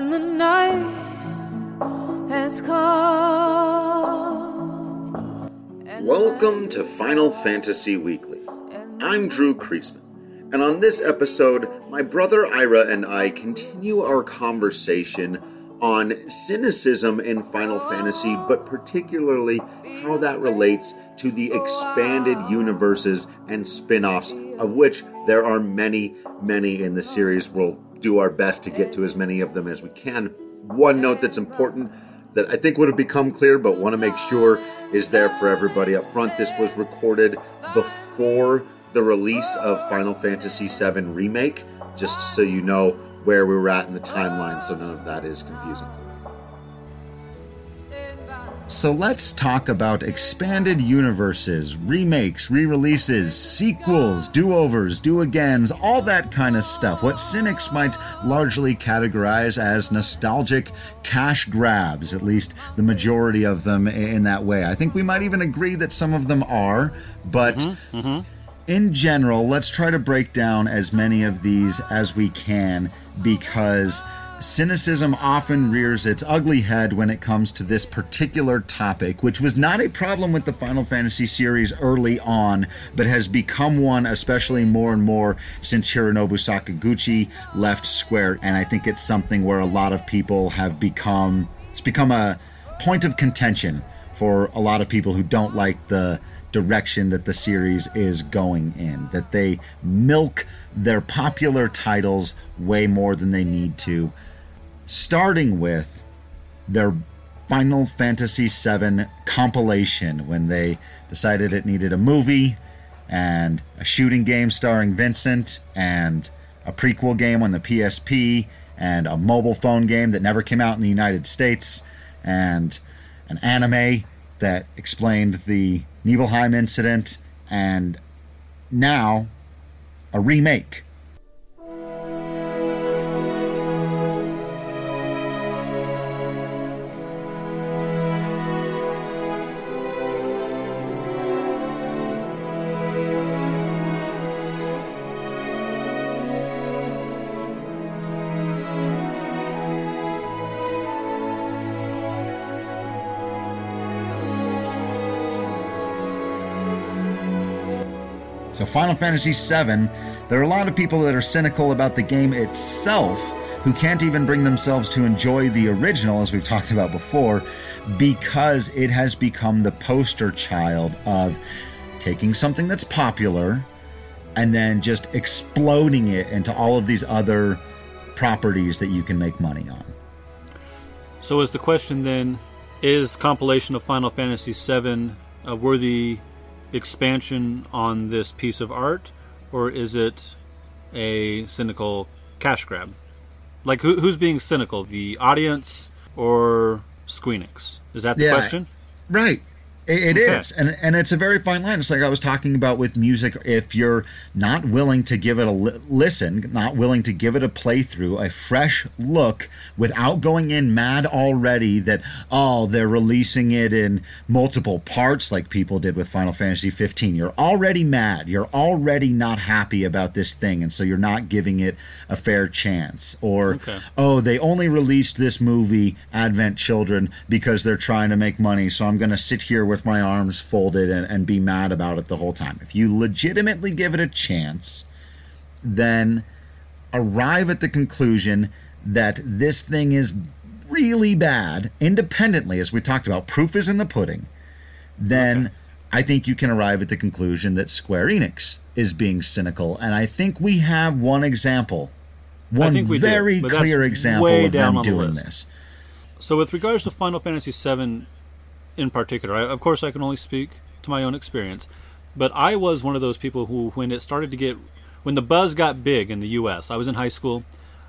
When the night has come. Welcome to Final Fantasy Weekly. I'm Drew Creasman, and on this episode, my brother Ira and I continue our conversation on cynicism in Final Fantasy, but particularly how that relates to the expanded universes and spin offs, of which there are many, many in the series. We'll do our best to get to as many of them as we can. One note that's important that I think would have become clear, but want to make sure is there for everybody up front. This was recorded before the release of Final Fantasy VII Remake, just so you know where we were at in the timeline, so none of that is confusing. So let's talk about expanded universes, remakes, re releases, sequels, do overs, do agains, all that kind of stuff. What cynics might largely categorize as nostalgic cash grabs, at least the majority of them in that way. I think we might even agree that some of them are, but. Mm-hmm, mm-hmm. In general, let's try to break down as many of these as we can because cynicism often rears its ugly head when it comes to this particular topic, which was not a problem with the Final Fantasy series early on, but has become one, especially more and more since Hironobu Sakaguchi left Square. And I think it's something where a lot of people have become, it's become a point of contention for a lot of people who don't like the direction that the series is going in, that they milk their popular titles way more than they need to starting with their Final Fantasy VII compilation when they decided it needed a movie and a shooting game starring Vincent and a prequel game on the PSP and a mobile phone game that never came out in the United States and an anime that explained the Nibelheim incident and now a remake Final Fantasy VII, there are a lot of people that are cynical about the game itself who can't even bring themselves to enjoy the original, as we've talked about before, because it has become the poster child of taking something that's popular and then just exploding it into all of these other properties that you can make money on. So, is the question then is compilation of Final Fantasy VII a worthy expansion on this piece of art, or is it a cynical cash grab? Like, who, who's being cynical, the audience or Squeenix? Is that the yeah, question? Right. It, it is, and and it's a very fine line. It's like I was talking about with music. If you're not willing to give it a li- listen, not willing to give it a playthrough, a fresh look, without going in mad already that oh they're releasing it in multiple parts like people did with Final Fantasy 15. You're already mad. You're already not happy about this thing, and so you're not giving it a fair chance. Or okay. oh they only released this movie Advent Children because they're trying to make money, so I'm going to sit here with with my arms folded and, and be mad about it the whole time. If you legitimately give it a chance, then arrive at the conclusion that this thing is really bad independently, as we talked about, proof is in the pudding, then okay. I think you can arrive at the conclusion that Square Enix is being cynical. And I think we have one example One do, very clear example of them doing this. So, with regards to Final Fantasy VII in particular, I, of course, I can only speak to my own experience, but I was one of those people who, when it started to get, when the buzz got big in the U.S., I was in high school.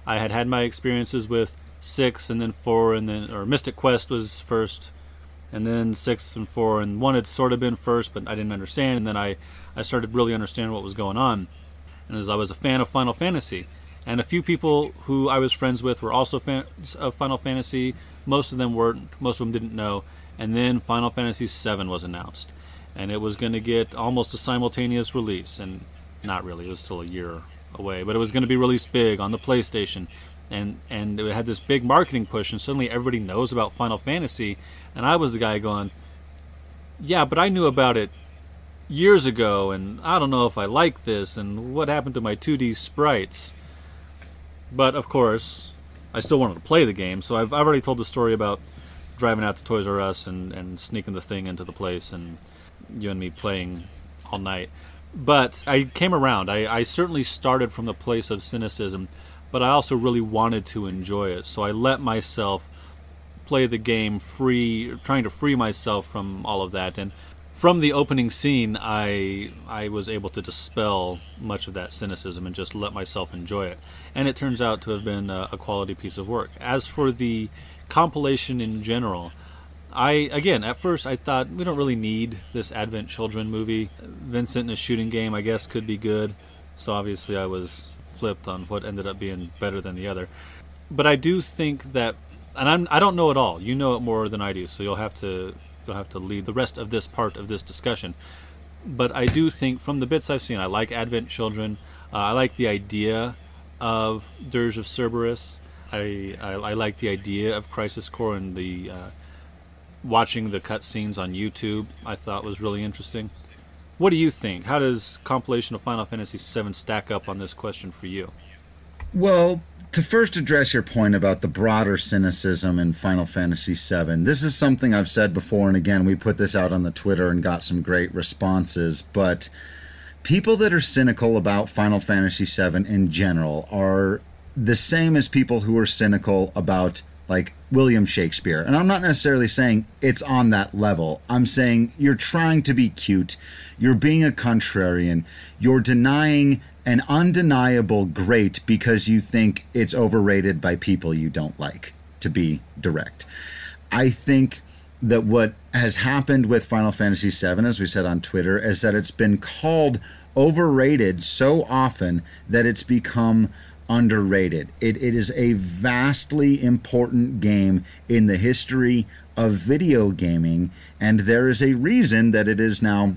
I had had my experiences with six, and then four, and then or Mystic Quest was first, and then six and four, and one had sort of been first, but I didn't understand, and then I, I started really understanding what was going on, and as I was a fan of Final Fantasy, and a few people who I was friends with were also fans of Final Fantasy. Most of them weren't. Most of them didn't know. And then Final Fantasy VII was announced, and it was going to get almost a simultaneous release, and not really. It was still a year away, but it was going to be released big on the PlayStation, and and it had this big marketing push, and suddenly everybody knows about Final Fantasy, and I was the guy going, yeah, but I knew about it years ago, and I don't know if I like this, and what happened to my 2D sprites. But of course, I still wanted to play the game, so I've, I've already told the story about driving out to Toys R Us and, and sneaking the thing into the place, and you and me playing all night. But I came around. I, I certainly started from the place of cynicism, but I also really wanted to enjoy it, so I let myself play the game free, trying to free myself from all of that. And from the opening scene, I I was able to dispel much of that cynicism and just let myself enjoy it. And it turns out to have been a, a quality piece of work. As for the compilation in general, I again at first I thought we don't really need this Advent Children movie. Vincent in a shooting game, I guess, could be good. So obviously I was flipped on what ended up being better than the other. But I do think that, and I'm I don't know it all. You know it more than I do, so you'll have to you'll have to lead the rest of this part of this discussion. But I do think from the bits I've seen, I like Advent Children. Uh, I like the idea of Dirge of Cerberus. I, I, I like the idea of Crisis Core and the uh, watching the cutscenes on YouTube. I thought was really interesting. What do you think? How does compilation of Final Fantasy VII stack up on this question for you? Well, to first address your point about the broader cynicism in Final Fantasy VII, this is something I've said before, and again, we put this out on the Twitter and got some great responses. But people that are cynical about Final Fantasy VII in general are the same as people who are cynical about like William Shakespeare. And I'm not necessarily saying it's on that level. I'm saying you're trying to be cute, you're being a contrarian, you're denying an undeniable great because you think it's overrated by people you don't like, to be direct. I think that what has happened with Final Fantasy VII, as we said on Twitter, is that it's been called overrated so often that it's become underrated. It, it is a vastly important game in the history of video gaming, and there is a reason that it is now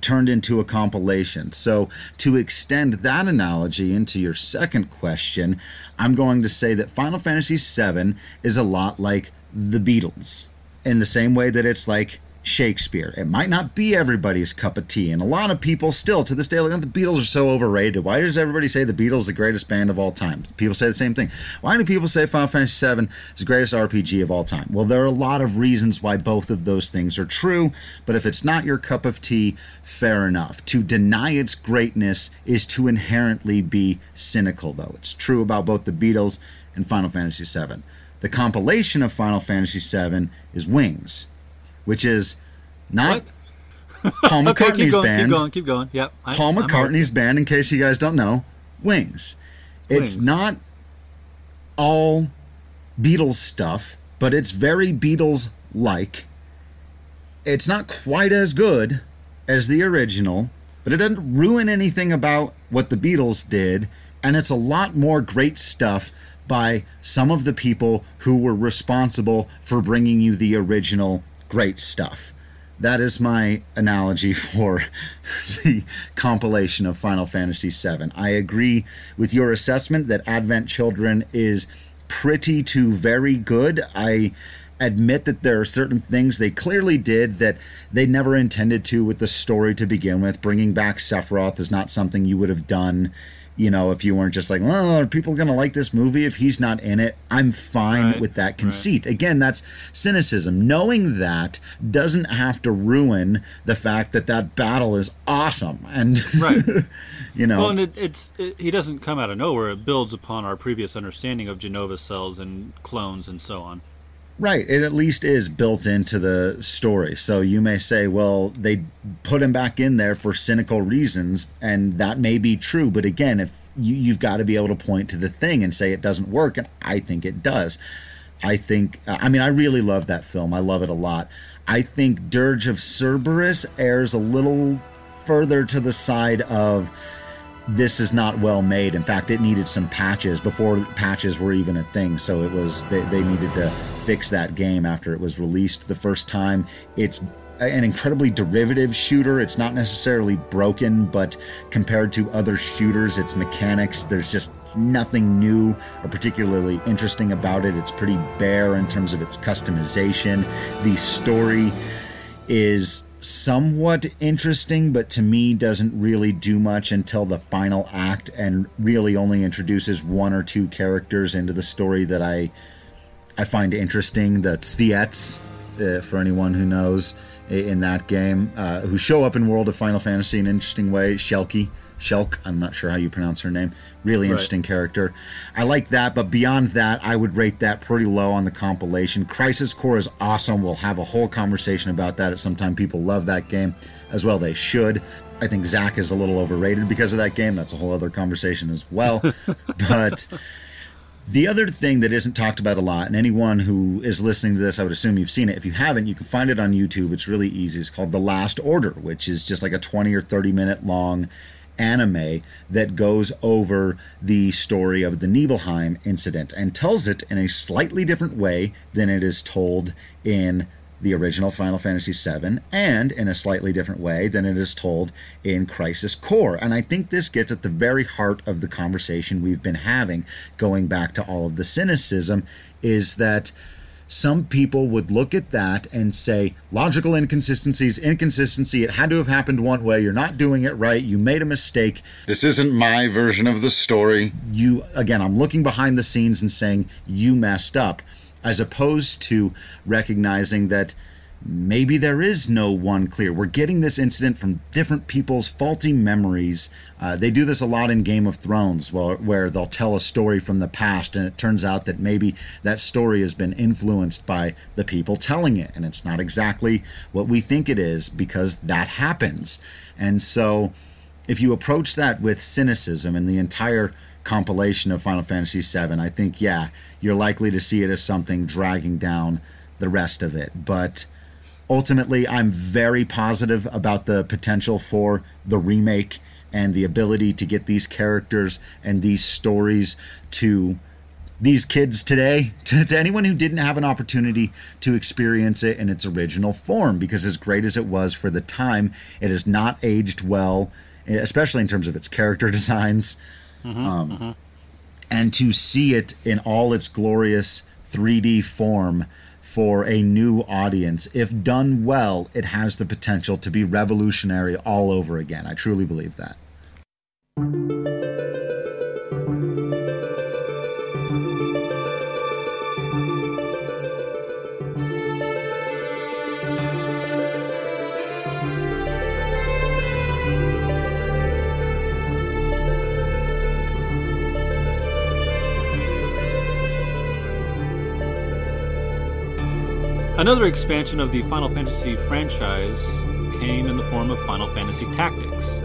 turned into a compilation. So, to extend that analogy into your second question, I'm going to say that Final Fantasy VII is a lot like the Beatles, in the same way that it's like Shakespeare. It might not be everybody's cup of tea, and a lot of people still to this day like the Beatles are so overrated. Why does everybody say the Beatles the greatest band of all time? People say the same thing. Why do people say Final Fantasy VII is the greatest RPG of all time? Well, there are a lot of reasons why both of those things are true, but if it's not your cup of tea, fair enough. To deny its greatness is to inherently be cynical, though. It's true about both the Beatles and Final Fantasy VII. The compilation of Final Fantasy VII is Wings which is not Paul Okay, McCartney's keep going, band. keep going, keep going. Yep. I- Paul McCartney's band, in case you guys don't know, Wings. It's Wings. not all Beatles stuff, but it's very Beatles like. It's not quite as good as the original, but it doesn't ruin anything about what the Beatles did, and it's a lot more great stuff by some of the people who were responsible for bringing you the original great stuff. That is my analogy for the compilation of Final Fantasy VII. I agree with your assessment that Advent Children is pretty to very good. I admit that there are certain things they clearly did that they never intended to with the story to begin with. Bringing back Sephiroth is not something you would have done you know, if you weren't just like, well, are people going to like this movie if he's not in it? I'm fine Right, with that conceit. Again, that's cynicism. Knowing that doesn't have to ruin the fact that that battle is awesome. And, Right. you know, Well, and it, it's it, he doesn't come out of nowhere. It builds upon our previous understanding of Jenova cells and clones and so on. Right. It at least is built into the story. So you may say, well, they put him back in there for cynical reasons, and that may be true. But again, if you, you've got to be able to point to the thing and say it doesn't work, and I think it does. I think, I mean, I really love that film. I love it a lot. I think Dirge of Cerberus errs a little further to the side of this is not well made. In fact, it needed some patches before patches were even a thing. So it was they, they needed to fix that game after it was released the first time. It's an incredibly derivative shooter. It's not necessarily broken, but compared to other shooters, its mechanics, there's just nothing new or particularly interesting about it. It's pretty bare in terms of its customization. The story is somewhat interesting, but to me doesn't really do much until the final act and really only introduces one or two characters into the story that I I find interesting. The Tsviets, uh, for anyone who knows, in that game, uh, who show up in World of Final Fantasy in an interesting way. Shelky, Shelk, I'm not sure how you pronounce her name. Really Right. interesting character. I like that, but beyond that, I would rate that pretty low on the compilation. Crisis Core is awesome. We'll have a whole conversation about that at some time. People love that game as well. They should. I think Zack is a little overrated because of that game. That's a whole other conversation as well. but the other thing that isn't talked about a lot, and anyone who is listening to this, I would assume you've seen it. If you haven't, you can find it on YouTube. It's really easy. It's called The Last Order, which is just like a 20 or 30 minute long anime that goes over the story of the Nibelheim incident and tells it in a slightly different way than it is told in the original Final Fantasy VII and in a slightly different way than it is told in Crisis Core. And I think this gets at the very heart of the conversation we've been having, going back to all of the cynicism, is that some people would look at that and say logical inconsistencies inconsistency it had to have happened one way you're not doing it right you made a mistake. This isn't my version of the story. You again i'm looking behind the scenes and saying you messed up as opposed to recognizing that maybe there is no one clear. We're getting this incident from different people's faulty memories. Uh, they do this a lot in Game of Thrones, where, where they'll tell a story from the past, and it turns out that maybe that story has been influenced by the people telling it, and it's not exactly what we think it is because that happens. And so, if you approach that with cynicism and the entire compilation of Final Fantasy VII, I think, yeah, you're likely to see it as something dragging down the rest of it. But ultimately, I'm very positive about the potential for the remake and the ability to get these characters and these stories to these kids today, to, to anyone who didn't have an opportunity to experience it in its original form, because as great as it was for the time, it has not aged well, especially in terms of its character designs. Um, And to see it in all its glorious 3D form for a new audience, if done well, it has the potential to be revolutionary all over again. I truly believe that. Another expansion of the Final Fantasy franchise came in the form of Final Fantasy Tactics.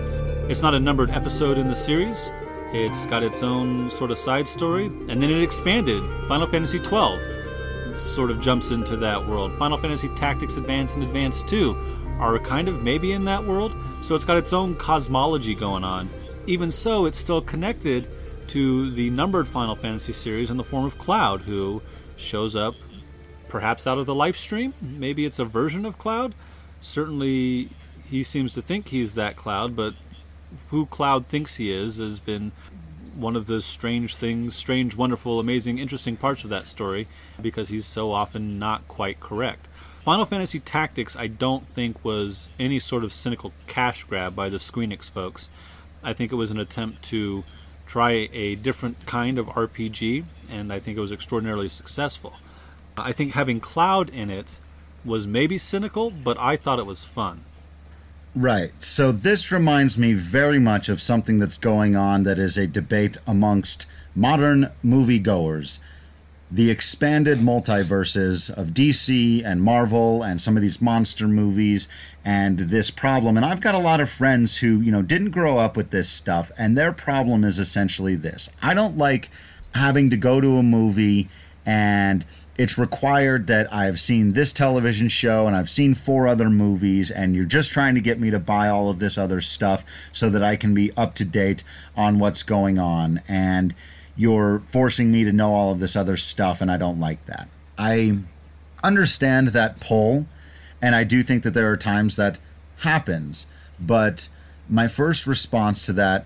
It's not a numbered episode in the series, it's got its own sort of side story, and then it expanded. Final Fantasy XII sort of jumps into that world. Final Fantasy Tactics Advance and Advance 2 are kind of maybe in that world, so it's got its own cosmology going on. Even so, it's still connected to the numbered Final Fantasy series in the form of Cloud, who shows up perhaps out of the Lifestream. Maybe it's a version of Cloud. Certainly, he seems to think he's that Cloud, but who Cloud thinks he is has been one of the strange things, strange, wonderful, amazing, interesting parts of that story because he's so often not quite correct. Final Fantasy Tactics, I don't think, was any sort of cynical cash grab by the Squeenix folks. I think it was an attempt to try a different kind of RPG, and I think it was extraordinarily successful. I think having Cloud in it was maybe cynical, but I thought it was fun. Right. So this reminds me very much of something that's going on that is a debate amongst modern moviegoers. The expanded multiverses of DC and Marvel and some of these monster movies and this problem. And I've got a lot of friends who, you know, didn't grow up with this stuff and their problem is essentially this. I don't like having to go to a movie and it's required that I've seen this television show and I've seen four other movies, and you're just trying to get me to buy all of this other stuff so that I can be up to date on what's going on. And you're forcing me to know all of this other stuff, and I don't like that. I understand that pull, and I do think that there are times that happens, but my first response to that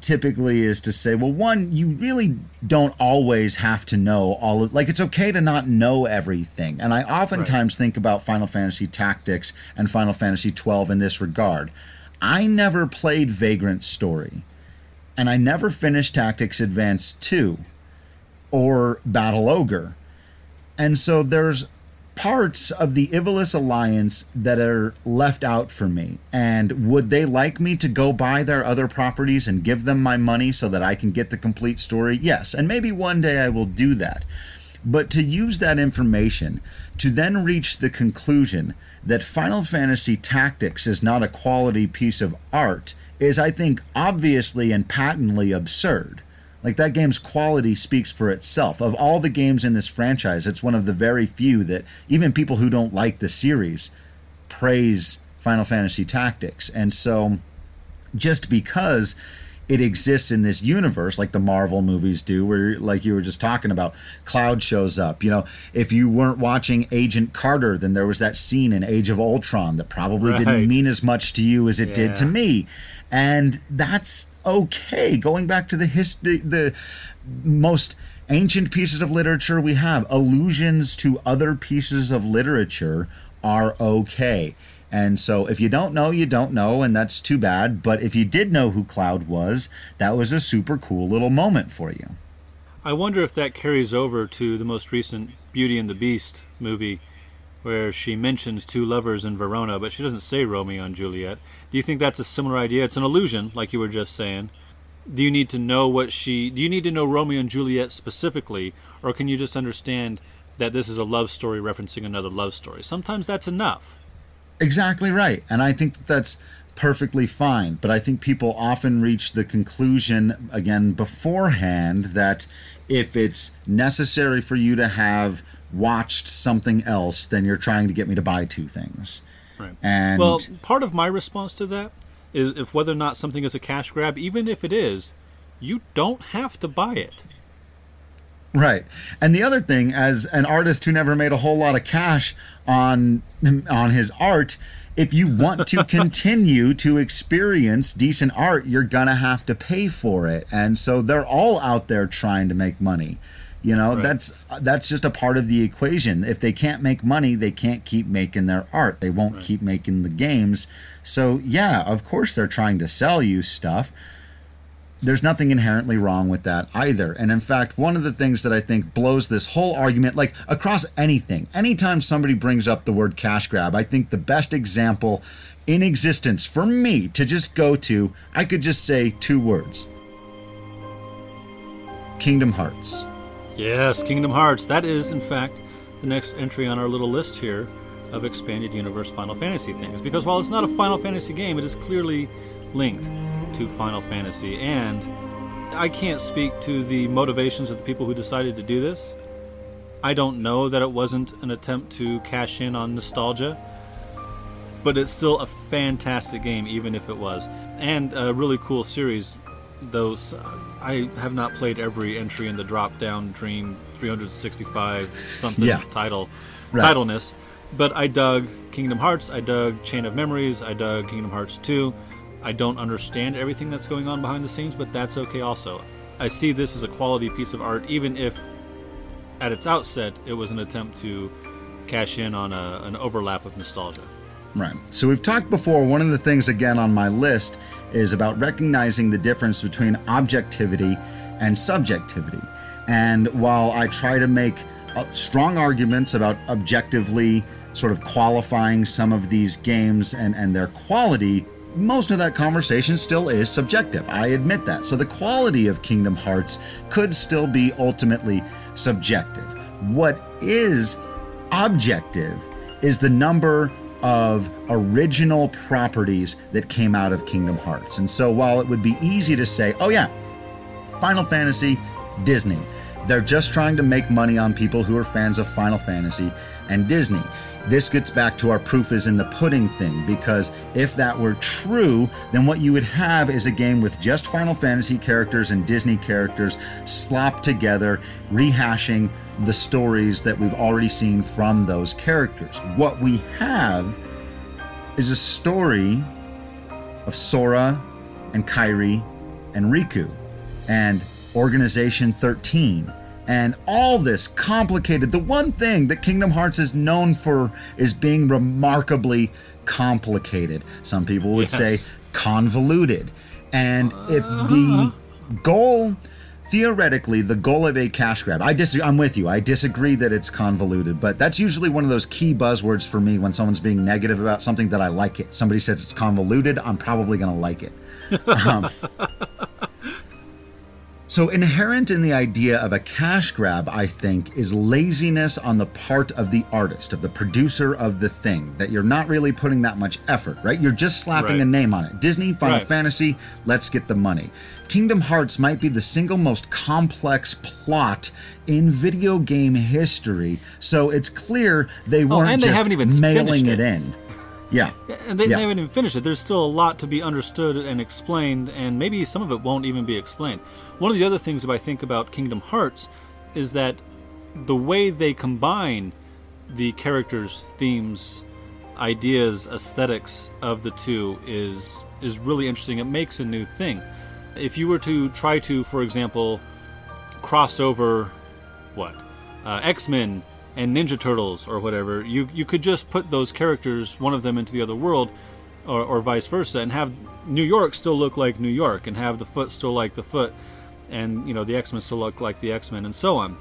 typically is to say, well, one, you really don't always have to know all of like it's okay to not know everything. And I oftentimes right. think about Final Fantasy Tactics and Final Fantasy 12 in this regard. I never played Vagrant Story, and I never finished Tactics Advance 2 or Battle Ogre. And so there's parts of the Ivalice Alliance that are left out for me. And would they like me to go buy their other properties and give them my money so that I can get the complete story? Yes. And maybe one day I will do that. But to use that information to then reach the conclusion that Final Fantasy Tactics is not a quality piece of art is, I think, obviously and patently absurd. Like that game's quality speaks for itself. Of all the games in this franchise, it's one of the very few that even people who don't like the series praise Final Fantasy Tactics. And so just because it exists in this universe like the Marvel movies do, where, like you were just talking about, Cloud shows up. You know, if you weren't watching Agent Carter, then there was that scene in Age of Ultron that probably right. didn't mean as much to you as it yeah. did to me. And that's okay. Going back to the history, the most ancient pieces of literature we have, allusions to other pieces of literature are okay. And so if you don't know, you don't know, and that's too bad. But if you did know who Cloud was, that was a super cool little moment for you. I wonder if that carries over to the most recent Beauty and the Beast movie where she mentions two lovers in Verona, but she doesn't say Romeo and Juliet. Do you think that's a similar idea? It's an illusion, like you were just saying. Do you need to know what she? Do you need to know Romeo and Juliet specifically, or can you just understand that this is a love story referencing another love story? Sometimes that's enough. Exactly right, and I think that's perfectly fine. But I think people often reach the conclusion again beforehand that if it's necessary for you to have watched something else, then you're trying to get me to buy two things. Right. And well, part of my response to that is if whether or not something is a cash grab, even if it is, you don't have to buy it. Right. And the other thing, as an artist who never made a whole lot of cash on on his art, if you want to continue to experience decent art, you're gonna have to pay for it. And so they're all out there trying to make money. You know, right. that's that's just a part of the equation. If they can't make money, they can't keep making their art. They won't right. keep making the games. So, yeah, of course they're trying to sell you stuff. There's nothing inherently wrong with that either. And in fact, one of the things that I think blows this whole argument, like across anything, anytime somebody brings up the word cash grab, I think the best example in existence for me to just go to, I could just say two words Kingdom Hearts. Yes, Kingdom Hearts. That is, in fact, the next entry on our little list here of expanded universe Final Fantasy things. Because while it's not a Final Fantasy game, it is clearly linked to Final Fantasy. And I can't speak to the motivations of the people who decided to do this. I don't know that it wasn't an attempt to cash in on nostalgia, but it's still a fantastic game, even if it was. And a really cool series, though I have not played every entry in the drop down Dream 365 something yeah. title right. titleness, but I dug Kingdom Hearts, I dug Chain of Memories, I dug Kingdom Hearts 2. I don't understand everything that's going on behind the scenes, but that's okay also. I see this as a quality piece of art, even if at its outset it was an attempt to cash in on a, an overlap of nostalgia. Right. So we've talked before. One of the things, again, on my list is about recognizing the difference between objectivity and subjectivity. And while I try to make uh, strong arguments about objectively sort of qualifying some of these games and, and their quality, most of that conversation still is subjective. I admit that. So the quality of Kingdom Hearts could still be ultimately subjective. What is objective is the number of original properties that came out of Kingdom Hearts. And so while it would be easy to say, oh yeah, Final Fantasy, Disney, they're just trying to make money on people who are fans of Final Fantasy and Disney. This gets back to our proof is in the pudding thing, because if that were true, then what you would have is a game with just Final Fantasy characters and Disney characters slopped together, rehashing the stories that we've already seen from those characters. What we have is a story of Sora and Kairi and Riku and Organization 13 and all this complicated. The one thing that Kingdom Hearts is known for is being remarkably complicated. Some people would Yes. say convoluted. And if the goal theoretically the goal of a cash grab i dis- i'm with you i disagree that it's convoluted but that's usually one of those key buzzwords for me when someone's being negative about something that i like it somebody says it's convoluted i'm probably going to like it um, so, inherent in the idea of a cash grab, I think, is laziness on the part of the artist, of the producer of the thing, that you're not really putting that much effort, right? You're just slapping Right. a name on it. Disney, Final Right. Fantasy, let's get the money. Kingdom Hearts might be the single most complex plot in video game history, so it's clear they oh, weren't Oh, and they just haven't even mailing it it. in. Yeah. And they, Yeah. they haven't even finished it. There's still a lot to be understood and explained, and maybe some of it won't even be explained. One of the other things that I think about Kingdom Hearts is that the way they combine the characters, themes, ideas, aesthetics of the two is is really interesting. It makes a new thing. If you were to try to, for example, cross over what uh, X-Men and Ninja Turtles or whatever, you you could just put those characters, one of them into the other world, or, or vice versa, and have New York still look like New York, and have the Foot still like the Foot, and you know the X-Men still look like the X-Men, and so on.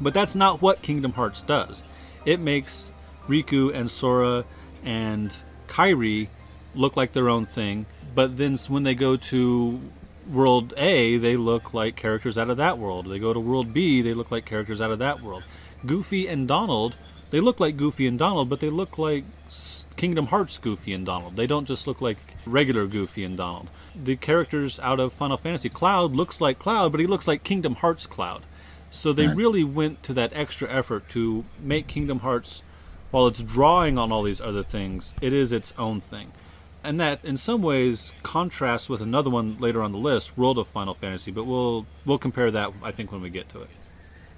But that's not what Kingdom Hearts does. It makes Riku and Sora and Kairi look like their own thing, but then when they go to World A, they look like characters out of that world. They go to World B, they look like characters out of that world. Goofy and Donald, they look like Goofy and Donald, but they look like Kingdom Hearts Goofy and Donald. They don't just look like regular Goofy and Donald. The characters out of Final Fantasy, Cloud looks like Cloud, but he looks like Kingdom Hearts Cloud. So they Right. really went to that extra effort to make Kingdom Hearts, while it's drawing on all these other things, it is its own thing. And that, in some ways, contrasts with another one later on the list, World of Final Fantasy. But we'll we'll compare that, I think, when we get to it.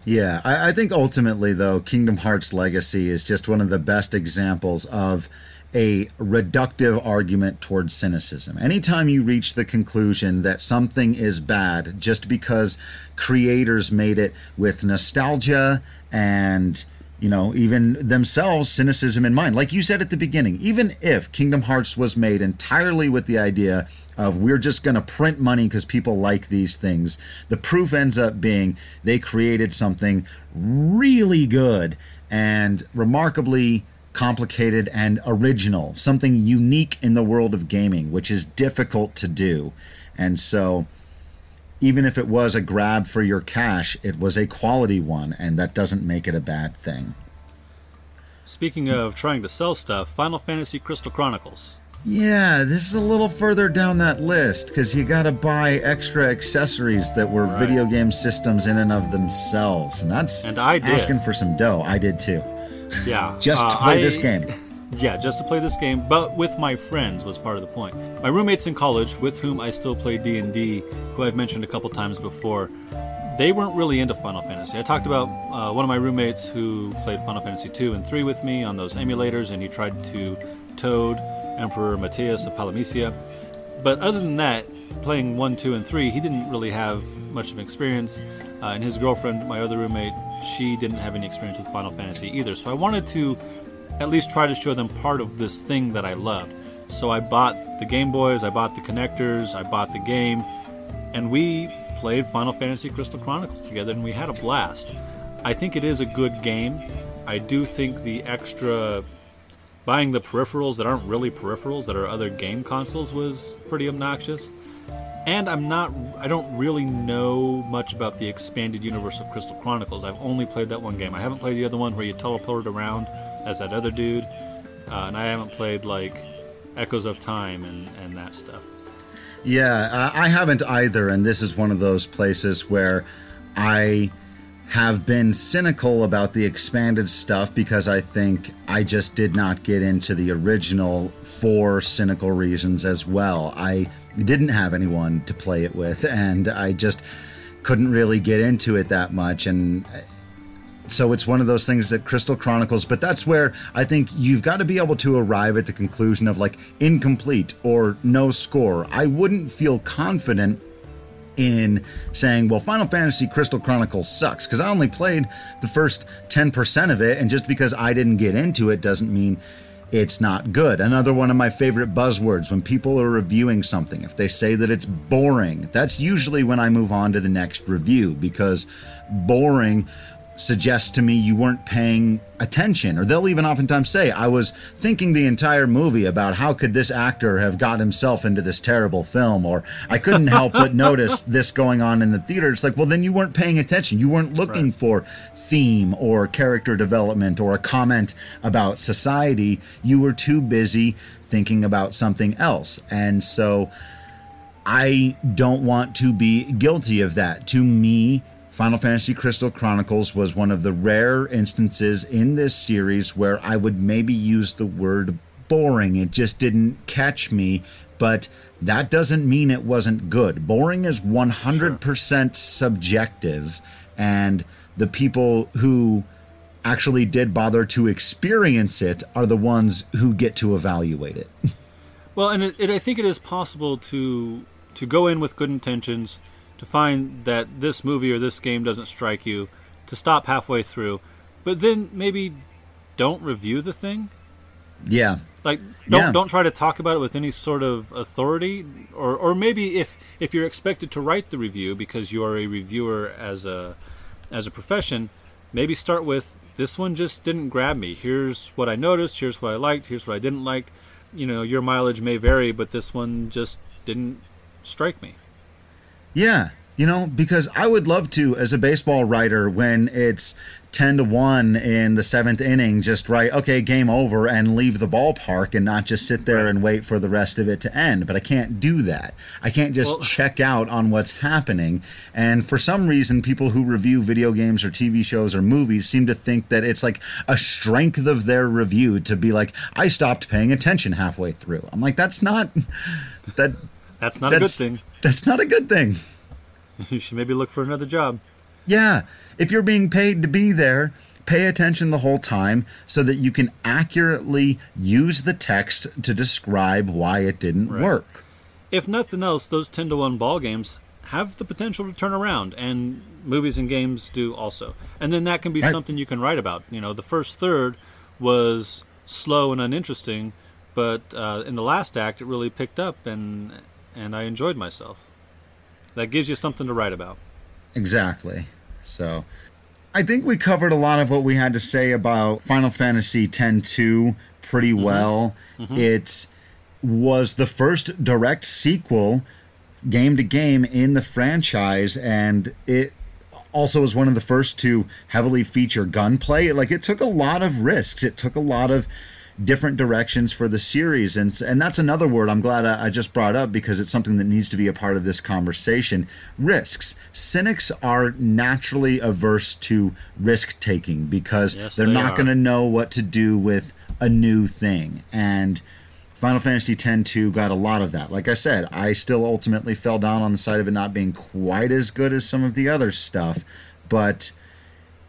Yeah, I, I think ultimately, though, Kingdom Hearts Legacy is just one of the best examples of a reductive argument towards cynicism. Anytime you reach the conclusion that something is bad just because creators made it with nostalgia and you know, even themselves cynicism in mind. Like you said at the beginning, even if Kingdom Hearts was made entirely with the idea of we're just going to print money because people like these things, the proof ends up being they created something really good and remarkably complicated and original, something unique in the world of gaming, which is difficult to do. And so even if it was a grab for your cash, it was a quality one, and that doesn't make it a bad thing. Speaking of trying to sell stuff, Final Fantasy Crystal Chronicles. Yeah, this is a little further down that list because you got to buy extra accessories that were Right. video game systems in and of themselves, and that's And I did. asking for some dough. I did too, Yeah. just uh, to play I- this game. Yeah, just to play this game, but with my friends was part of the point. My roommates in college, with whom I still play D and D, who I've mentioned a couple times before, they weren't really into Final Fantasy. I talked about uh, one of my roommates who played Final Fantasy 2 and 3 with me on those emulators, and he tried to Toad Emperor Mateus of Palamecia. But other than that, playing 1, 2, and 3, he didn't really have much of an experience. Uh, and his girlfriend, my other roommate, she didn't have any experience with Final Fantasy either. So I wanted to at least try to show them part of this thing that I loved. So I bought the Game Boys, I bought the connectors, I bought the game, and we played Final Fantasy Crystal Chronicles together and we had a blast. I think it is a good game. I do think the extra buying the peripherals that aren't really peripherals that are other game consoles was pretty obnoxious. And I'm not I don't really know much about the expanded universe of Crystal Chronicles. I've only played that one game. I haven't played the other one where you teleported around as that other dude. Uh, and I haven't played like Echoes of Time and, and that stuff. Yeah, I haven't either, and this is one of those places where I have been cynical about the expanded stuff because I think I just did not get into the original for cynical reasons as well. I didn't have anyone to play it with, and I just couldn't really get into it that much. And so it's one of those things that Crystal Chronicles, but that's where I think you've got to be able to arrive at the conclusion of like incomplete or no score. I wouldn't feel confident in saying, well, Final Fantasy Crystal Chronicles sucks because I only played the first 10% of it, and just because I didn't get into it doesn't mean it's not good. Another one of my favorite buzzwords when people are reviewing something, if they say that it's boring, that's usually when I move on to the next review because boring suggests to me you weren't paying attention or they'll even oftentimes say i was thinking the entire movie about how could this actor have got himself into this terrible film or i couldn't help but notice this going on in the theater. It's like well then you weren't paying attention. You weren't looking right. for theme or character development or a comment about society. You were too busy thinking about something else. And so i don't want to be guilty of that. To me Final Fantasy Crystal Chronicles was one of the rare instances in this series where I would maybe use the word boring. It just didn't catch me, but that doesn't mean it wasn't good. Boring is 100% sure. subjective, and the people who actually did bother to experience it are the ones who get to evaluate it. well, and it, it, I think it is possible to to go in with good intentions to find that this movie or this game doesn't strike you, to stop halfway through, but then maybe don't review the thing. Yeah. Like don't yeah. don't try to talk about it with any sort of authority or or maybe if if you're expected to write the review because you are a reviewer as a as a profession, maybe start with this one just didn't grab me. Here's what I noticed, here's what I liked, here's what I didn't like. You know, your mileage may vary, but this one just didn't strike me. Yeah, you know, because I would love to, as a baseball writer, when it's 10 to 1 in the seventh inning, just write, okay, game over, and leave the ballpark and not just sit there and wait for the rest of it to end. But I can't do that. I can't just well, check out on what's happening. And for some reason, people who review video games or TV shows or movies seem to think that it's like a strength of their review to be like, I stopped paying attention halfway through. I'm like, that's not. that. That's not that's, a good thing. That's not a good thing. You should maybe look for another job. Yeah. If you're being paid to be there, pay attention the whole time so that you can accurately use the text to describe why it didn't right. work. If nothing else, those 10 to 1 ball games have the potential to turn around, and movies and games do also. And then that can be right. something you can write about. You know, the first third was slow and uninteresting, but uh, in the last act, it really picked up, and and I enjoyed myself that gives you something to write about. Exactly. So, I think we covered a lot of what we had to say about Final Fantasy X-2 pretty mm-hmm. well. Mm-hmm. It was the first direct sequel game to game in the franchise and it also was one of the first to heavily feature gunplay. Like it took a lot of risks. It took a lot of different directions for the series. And and that's another word I'm glad I, I, just brought up because it's something that needs to be a part of this conversation. Risks. Cynics are naturally averse to risk taking because yes, they're they not going to know what to do with a new thing. And Final Fantasy X-2 got a lot of that. Like I said, I still ultimately fell down on the side of it not being quite as good as some of the other stuff, but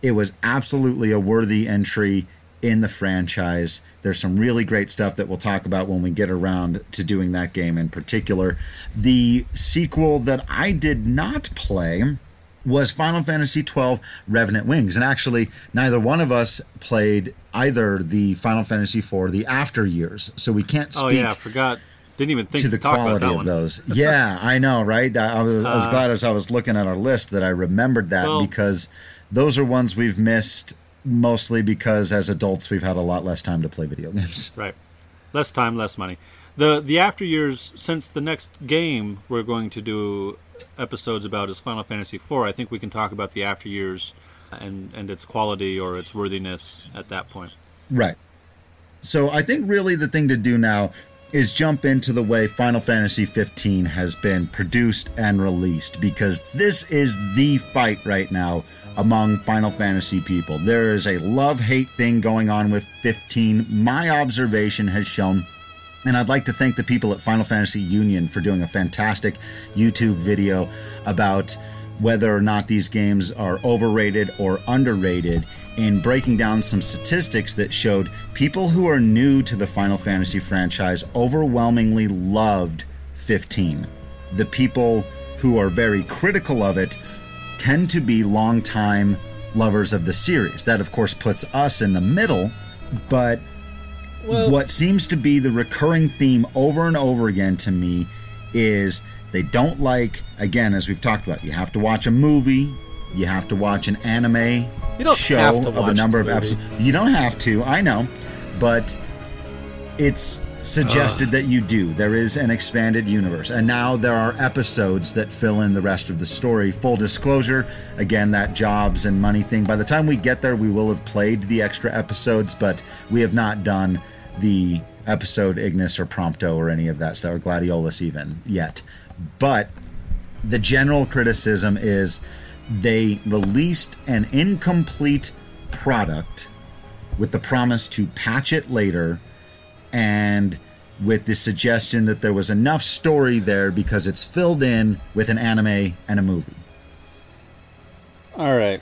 it was absolutely a worthy entry in the franchise. There's some really great stuff that we'll talk about when we get around to doing that game in particular. The sequel that I did not play was Final Fantasy XII Revenant Wings. And actually, neither one of us played either the Final Fantasy IV, the after years. So we can't speak Oh yeah, I forgot. Didn't even think to to, the quality of one. those. yeah, I know, right? I was, I was uh. glad as I was looking at our list that I remembered that Well- because those are ones we've missed mostly because as adults we've had a lot less time to play video games. Right. Less time, less money. The the after years since the next game we're going to do episodes about is Final Fantasy IV. I think we can talk about the after years and and its quality or its worthiness at that point. Right. So I think really the thing to do now is jump into the way Final Fantasy 15 has been produced and released because this is the fight right now among Final Fantasy people. There is a love hate thing going on with 15. My observation has shown and I'd like to thank the people at Final Fantasy Union for doing a fantastic YouTube video about whether or not these games are overrated or underrated in breaking down some statistics that showed people who are new to the Final Fantasy franchise overwhelmingly loved 15. The people who are very critical of it tend to be longtime lovers of the series. That, of course, puts us in the middle, but what seems to be the recurring theme over and over again to me is they don't like again as we've talked about you have to watch a movie you have to watch an anime You don't show have to of a number of episodes you don't have to i know but it's suggested that you do. There is an expanded universe. And now there are episodes that fill in the rest of the story. Full disclosure again that jobs and money thing. By the time we get there we will have played the extra episodes but we have not done the episode ignis or prompto or any of that stuff or gladiolus even yet. But the general criticism is they released an incomplete product with the promise to patch it later and with the suggestion that there was enough story there because it's filled in with an anime and a movie. All right.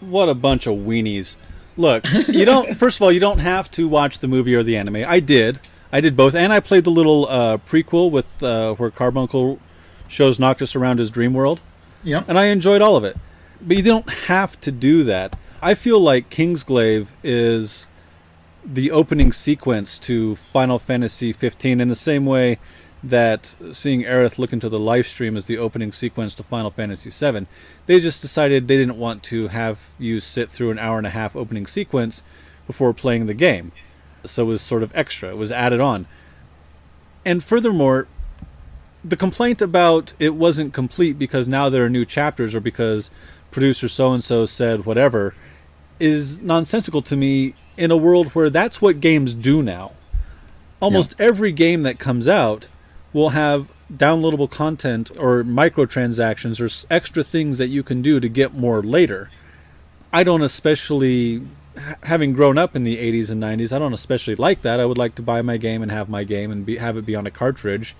What a bunch of weenies. Look, you don't. First of all, you don't have to watch the movie or the anime. I did. I did both, and I played the little uh, prequel with uh, where Carbuncle shows Noctis around his dream world, Yep. and I enjoyed all of it. But you don't have to do that. I feel like Kingsglaive is the opening sequence to Final Fantasy 15 in the same way that seeing Aerith look into the Lifestream is the opening sequence to Final Fantasy 7. They just decided they didn't want to have you sit through an hour and a half opening sequence before playing the game. So it was sort of extra, it was added on. And furthermore, the complaint about it wasn't complete because now there are new chapters or because producer so and so said whatever is nonsensical to me in a world where that's what games do now. Almost every game that comes out will have downloadable content or microtransactions or extra things that you can do to get more later. I don't especially having grown up in the 80s and 90s, I don't especially like that. I would like to buy my game and have my game and be, have it be on a cartridge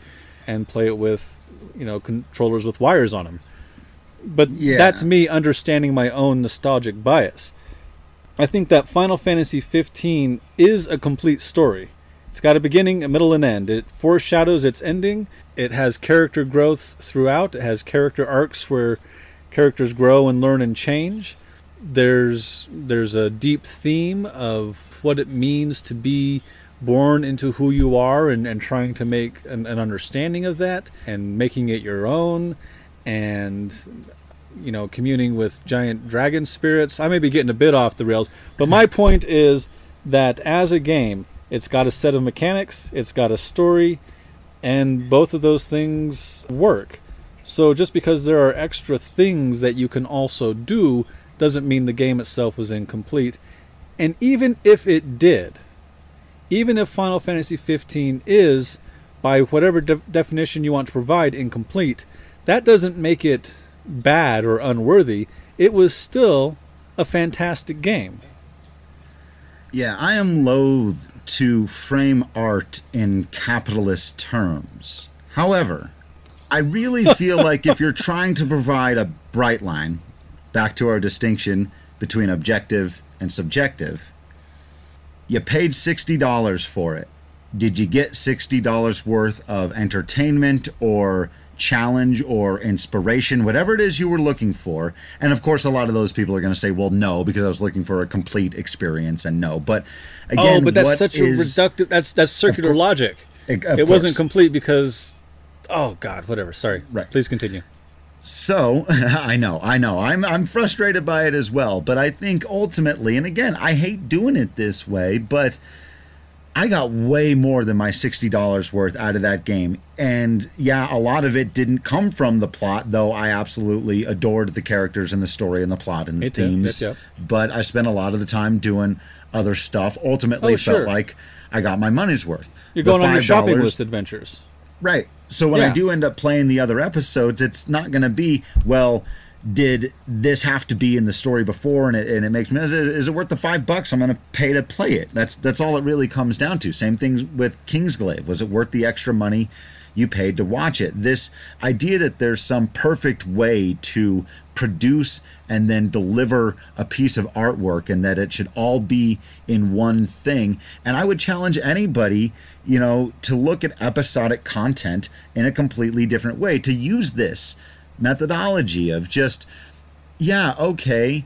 and play it with, you know, controllers with wires on them. But Yeah. that's me understanding my own nostalgic bias. I think that Final Fantasy 15 is a complete story. It's got a beginning, a middle, and end. It foreshadows its ending. It has character growth throughout. It has character arcs where characters grow and learn and change. There's there's a deep theme of what it means to be born into who you are and, and trying to make an, an understanding of that and making it your own and you know, communing with giant dragon spirits. I may be getting a bit off the rails, but my point is that as a game, it's got a set of mechanics, it's got a story, and both of those things work. So just because there are extra things that you can also do doesn't mean the game itself was incomplete. And even if it did, even if Final Fantasy 15 is, by whatever de- definition you want to provide, incomplete, that doesn't make it bad or unworthy. It was still a fantastic game. Yeah, I am loath to frame art in capitalist terms. However, I really feel like if you're trying to provide a bright line, back to our distinction between objective and subjective, you paid $60 for it. Did you get $60 worth of entertainment or challenge or inspiration, whatever it is you were looking for. And of course, a lot of those people are going to say, well, no, because I was looking for a complete experience and no. But oh, again, oh, but that's such a reductive, that's, that's circular logic. Of it wasn't complete because, oh God, whatever. Sorry. Right. Please continue. So I know, I know, I'm I'm frustrated by it as well. But I think ultimately, and again, I hate doing it this way, but I got way more than my sixty dollars worth out of that game. And yeah, a lot of it didn't come from the plot, though I absolutely adored the characters and the story and the plot and the Me themes. But I spent a lot of the time doing other stuff. Ultimately, Oh, it felt like I got my money's worth. You're going on your shopping list adventures. Right. So when I do end up playing the other episodes, it's not going to be, well, did this have to be in the story before and it, and it makes me is it, is it worth the five bucks? I'm going to pay to play it. That's that's all it really comes down to. Same things with kingsglaive. Was it worth the extra money you paid to watch it? This idea that there's some perfect way to produce and then deliver a piece of artwork and that it should all be in one thing. And i would challenge anybody you know to look at episodic content in a completely different way to use this methodology of just yeah okay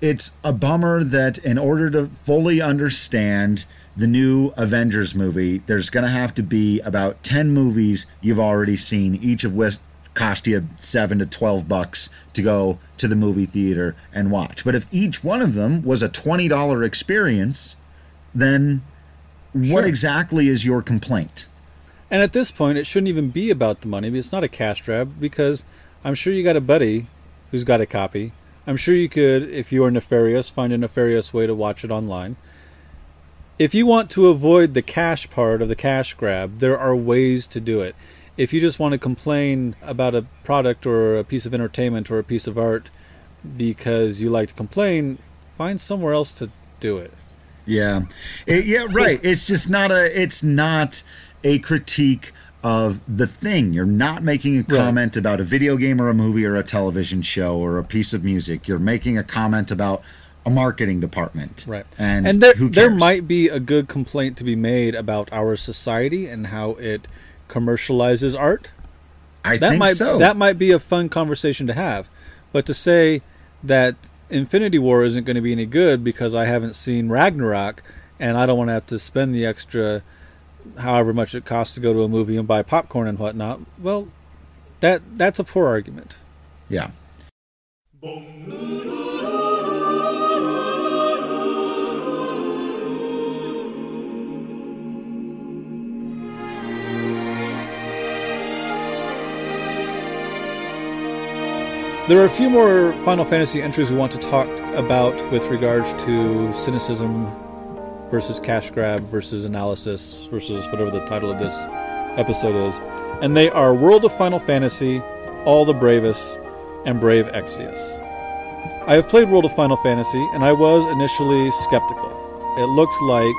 it's a bummer that in order to fully understand the new Avengers movie, there's going to have to be about 10 movies you've already seen, each of which cost you 7 to 12 bucks to go to the movie theater and watch. But if each one of them was a $20 experience, then what Sure. exactly is your complaint? And at this point, it shouldn't even be about the money. It's not a cash grab because I'm sure you got a buddy who's got a copy. I'm sure you could, if you are nefarious, find a nefarious way to watch it online. If you want to avoid the cash part of the cash grab, there are ways to do it. If you just want to complain about a product or a piece of entertainment or a piece of art because you like to complain, find somewhere else to do it. Yeah, It- yeah, right. It's just not a. It's not a critique of the thing. You're not making a comment about a video game or a movie or a television show or a piece of music. You're making a comment about a marketing department. Right. And, and there, there might be a good complaint to be made about our society and how it commercializes art. I That think might so. that might be a fun conversation to have. But to say that Infinity War isn't going to be any good because I haven't seen Ragnarok and I don't want to have to spend the extra however much it costs to go to a movie and buy popcorn and whatnot, well that that's a poor argument. yeah. There are a few more Final Fantasy entries we want to talk about with regards to cynicism versus cash grab versus analysis versus whatever the title of this episode is. And they are World of Final Fantasy, All the Bravest, and Brave Exvius. I have played World of Final Fantasy, and I was initially skeptical. It looked like,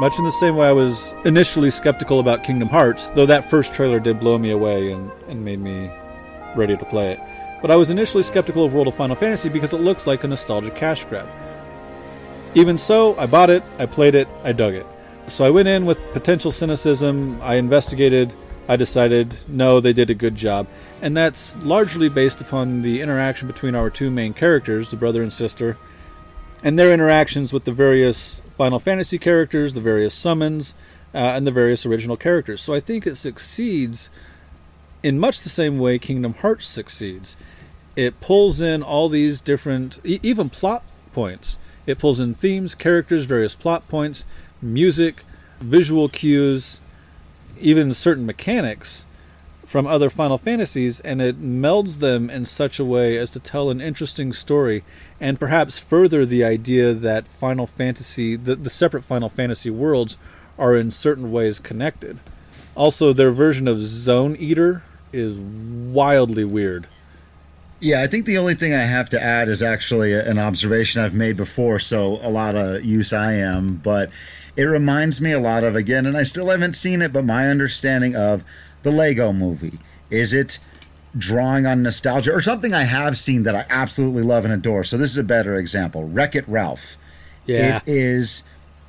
much in the same way I was initially skeptical about Kingdom Hearts, though that first trailer did blow me away and, and made me ready to play it. But I was initially skeptical of World of Final Fantasy because it looks like a nostalgic cash grab. Even so, I bought it, I played it, I dug it. So I went in with potential cynicism, I investigated, I decided, no, they did a good job. And that's largely based upon the interaction between our two main characters, the brother and sister, and their interactions with the various Final Fantasy characters, the various summons, uh, and the various original characters. So I think it succeeds in much the same way Kingdom Hearts succeeds. It pulls in all these different, e- even plot points. It pulls in themes, characters, various plot points, music, visual cues, even certain mechanics from other Final Fantasies, and it melds them in such a way as to tell an interesting story and perhaps further the idea that Final Fantasy, the, the separate Final Fantasy worlds, are in certain ways connected. Also, their version of Zone Eater is wildly weird. Yeah, I think the only thing I have to add is actually an observation I've made before, so a lot of use I am, but it reminds me a lot of, again, and I still haven't seen it, but my understanding of the Lego movie. Is it drawing on nostalgia or something I have seen that I absolutely love and adore? So this is a better example Wreck It Ralph. Yeah. It is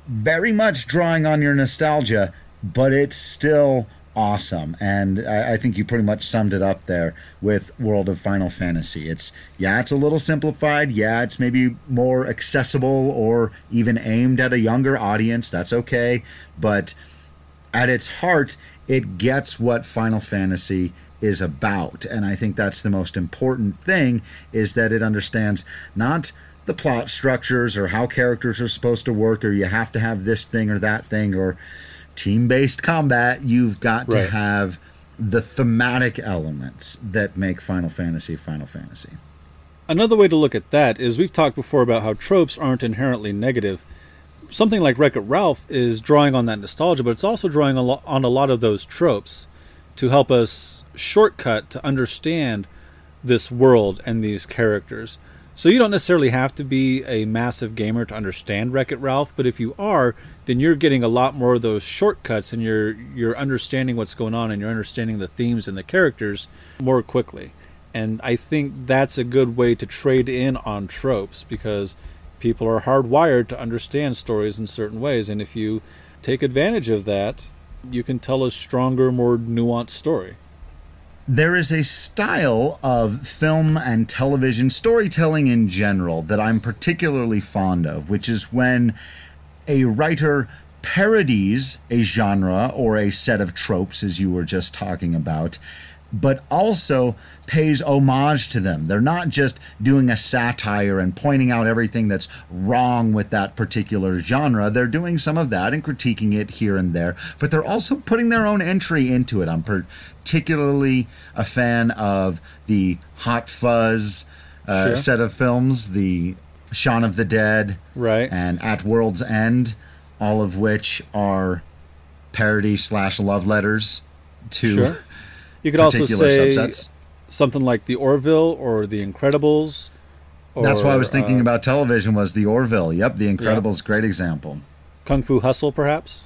very much drawing on your nostalgia, but it's still awesome. And I, I, think you pretty much summed it up there with World of Final Fantasy. It's, yeah, it's a little simplified. Yeah, it's maybe more accessible or even aimed at a younger audience. That's okay. But at its heart, it gets what Final Fantasy is about. And I think that's the most important thing is that it understands not the plot structures or how characters are supposed to work or you have to have this thing or that thing or team-based combat you've got right. to have the thematic elements that make final fantasy final fantasy. Another way to look at that is we've talked before about how tropes aren't inherently negative. Something like wreck it ralph is drawing on that nostalgia but it's also drawing on a lot of those tropes to help us shortcut to understand this world and these characters so you don't necessarily have to be a massive gamer to understand Wreck It Ralph, but if you are, then you're getting a lot more of those shortcuts and you're you're understanding what's going on and you're understanding the themes and the characters more quickly. And I think that's a good way to trade in on tropes because people are hardwired to understand stories in certain ways and if you take advantage of that, you can tell a stronger, more nuanced story there is a style of film and television storytelling in general that I'm particularly fond of, which is when a writer parodies a genre or a set of tropes, as you were just talking about, but also pays homage to them. They're not just doing a satire and pointing out everything that's wrong with that particular genre. They're doing some of that and critiquing it here and there, but they're also putting their own entry into it. I'm particularly a fan of the Hot Fuzz uh, sure. set of films, the Shaun of the Dead, right, and At World's End, all of which are parody slash love letters to. Sure you could also say subsets. something like the Orville or the Incredibles. Or, That's why I was thinking uh, about television was the Orville. Yep, the Incredibles, yeah. great example. Kung Fu Hustle, perhaps.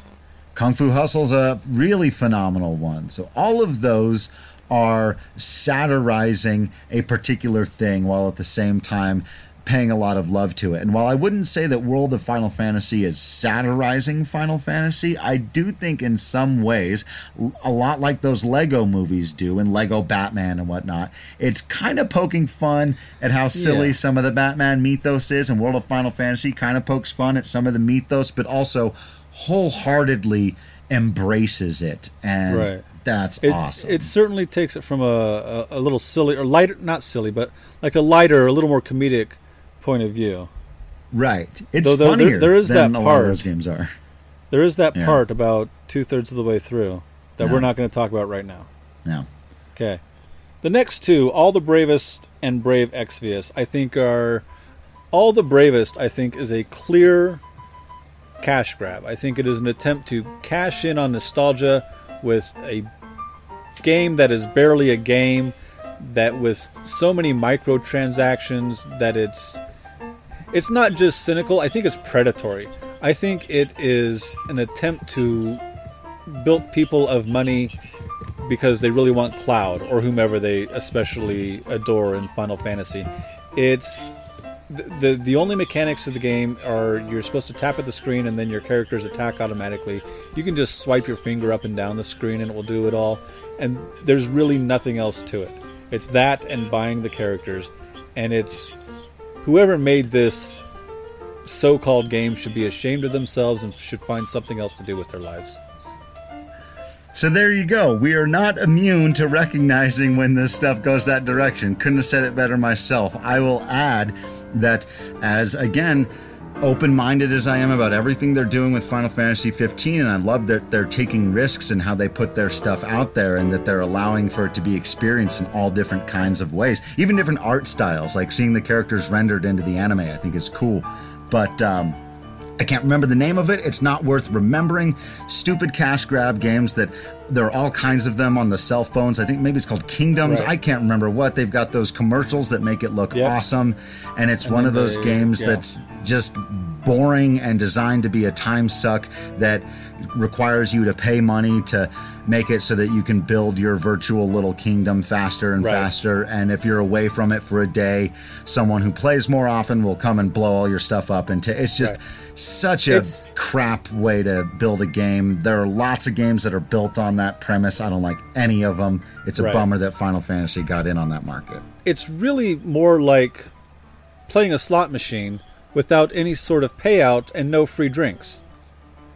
Kung Fu Hustle's a really phenomenal one. So all of those are satirizing a particular thing while at the same time paying a lot of love to it. And while I wouldn't say that World of Final Fantasy is satirizing Final Fantasy, I do think in some ways, a lot like those Lego movies do and Lego Batman and whatnot, it's kind of poking fun at how silly yeah. some of the Batman mythos is, and World of Final Fantasy kind of pokes fun at some of the mythos, but also wholeheartedly embraces it. And right. That's it, awesome. It certainly takes it from a, a, a, little silly or lighter, not silly, but like a lighter, a little more comedic point of view. Right. It's Though funnier there, there is that part, a lot of those games are. There is that yeah. part about two thirds of the way through that we're not going to talk about right now. No. Okay. The next two, All the Bravest and Brave Exvius, I think are All the Bravest, I think, is a clear cash grab. I think it is an attempt to cash in on nostalgia with a game that is barely a game that with so many microtransactions that it's it's not just cynical i think it's predatory i think it is an attempt to build people of money because they really want cloud or whomever they especially adore in final fantasy it's the, the, the only mechanics of the game are you're supposed to tap at the screen and then your characters attack automatically. You can just swipe your finger up and down the screen and it will do it all. And there's really nothing else to it. It's that and buying the characters, and it's whoever made this so-called game should be ashamed of themselves and should find something else to do with their lives. So there you go. We are not immune to recognizing when this stuff goes that direction. Couldn't have said it better myself. I will add that as again open minded as I am about everything they're doing with Final Fantasy 15, and I love that they're taking risks and how they put their stuff out there and that they're allowing for it to be experienced in all different kinds of ways, even different art styles, like seeing the characters rendered into the anime, I think is cool. But, um, I can't remember the name of it. It's not worth remembering. Stupid cash grab games that there are all kinds of them on the cell phones. I think maybe it's called Kingdoms. Right. I can't remember what. They've got those commercials that make it look yep. awesome. And it's and one of those they, games yeah. that's just boring and designed to be a time suck that requires you to pay money to make it so that you can build your virtual little kingdom faster and Right. faster. And if you're away from it for a day, someone who plays more often will come and blow all your stuff up. And ta- it's just Right. Such a It's- crap way to build a game. There are lots of games that are built on that premise. I don't like any of them. It's a Right. bummer that Final Fantasy got in on that market. It's really more like playing a slot machine without any sort of payout and no free drinks.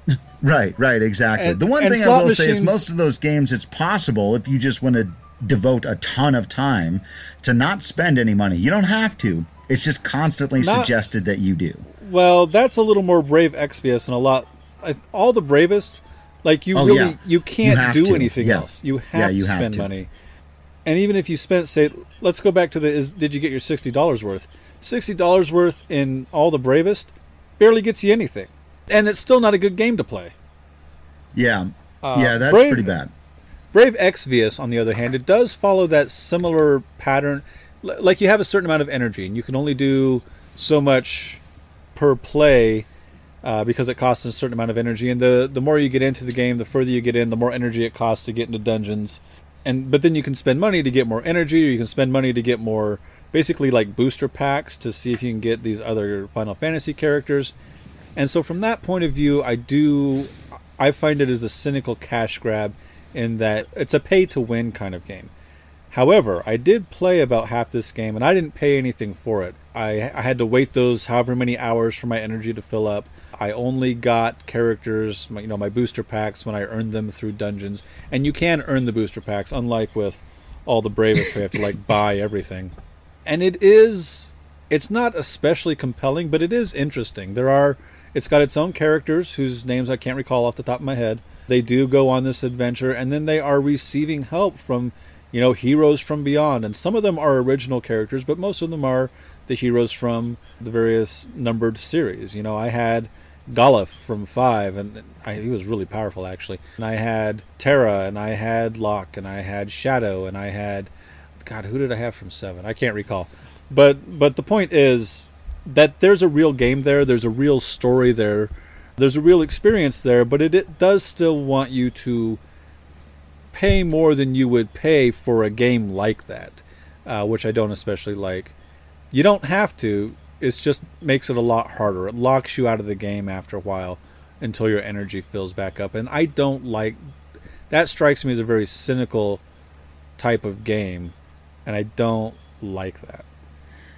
Right, right, exactly. And- the one thing I will say is most of those games, it's possible if you just want to devote a ton of time to not spend any money. You don't have to. It's just constantly Not- suggested that you do. Well, that's a little more brave Exvius and a lot. All the bravest, like you Oh, really, yeah. you You can't have do to. anything Yeah. else. You Yeah, have you to have spend to. money. And even if you spent, say, let's go back to the is did you get your sixty dollars worth? Sixty dollars worth in all the bravest barely gets you anything, and it's still not a good game to play. Yeah, yeah, that's Uh, Brave- pretty bad. Brave Exvius, on the other hand, it does follow that similar pattern. L- Like you have a certain amount of energy, and you can only do so much per play uh, because it costs a certain amount of energy. And the the more you get into the game, the further you get in, the more energy it costs to get into dungeons. And but then you can spend money to get more energy, or you can spend money to get more, basically like booster packs to see if you can get these other Final Fantasy characters. And so from that point of view, I do I find it as a cynical cash grab in that it's a pay to win kind of game. However, I did play about half this game and I didn't pay anything for it. I, I had to wait those however many hours for my energy to fill up. I only got characters, you know, my booster packs when I earned them through dungeons. And you can earn the booster packs, unlike with all the bravest, where you have to like buy everything. And it is, it's not especially compelling, but it is interesting. There are, it's got its own characters whose names I can't recall off the top of my head. They do go on this adventure, and then they are receiving help from you know, heroes from beyond. And some of them are original characters, but most of them are the heroes from the various numbered series. You know, I had Galuf from five, and I, he was really powerful actually. And I had Terra, and I had Locke, and I had Shadow, and I had God, who did I have from seven? I can't recall. But but the point is that there's a real game there. There's a real story there. There's a real experience there. But it, it does still want you to pay more than you would pay for a game like that, uh, which I don't especially like. You don't have to. It just makes it a lot harder. It locks you out of the game after a while until your energy fills back up. And I don't like that. Strikes me as a very cynical type of game, and I don't like that.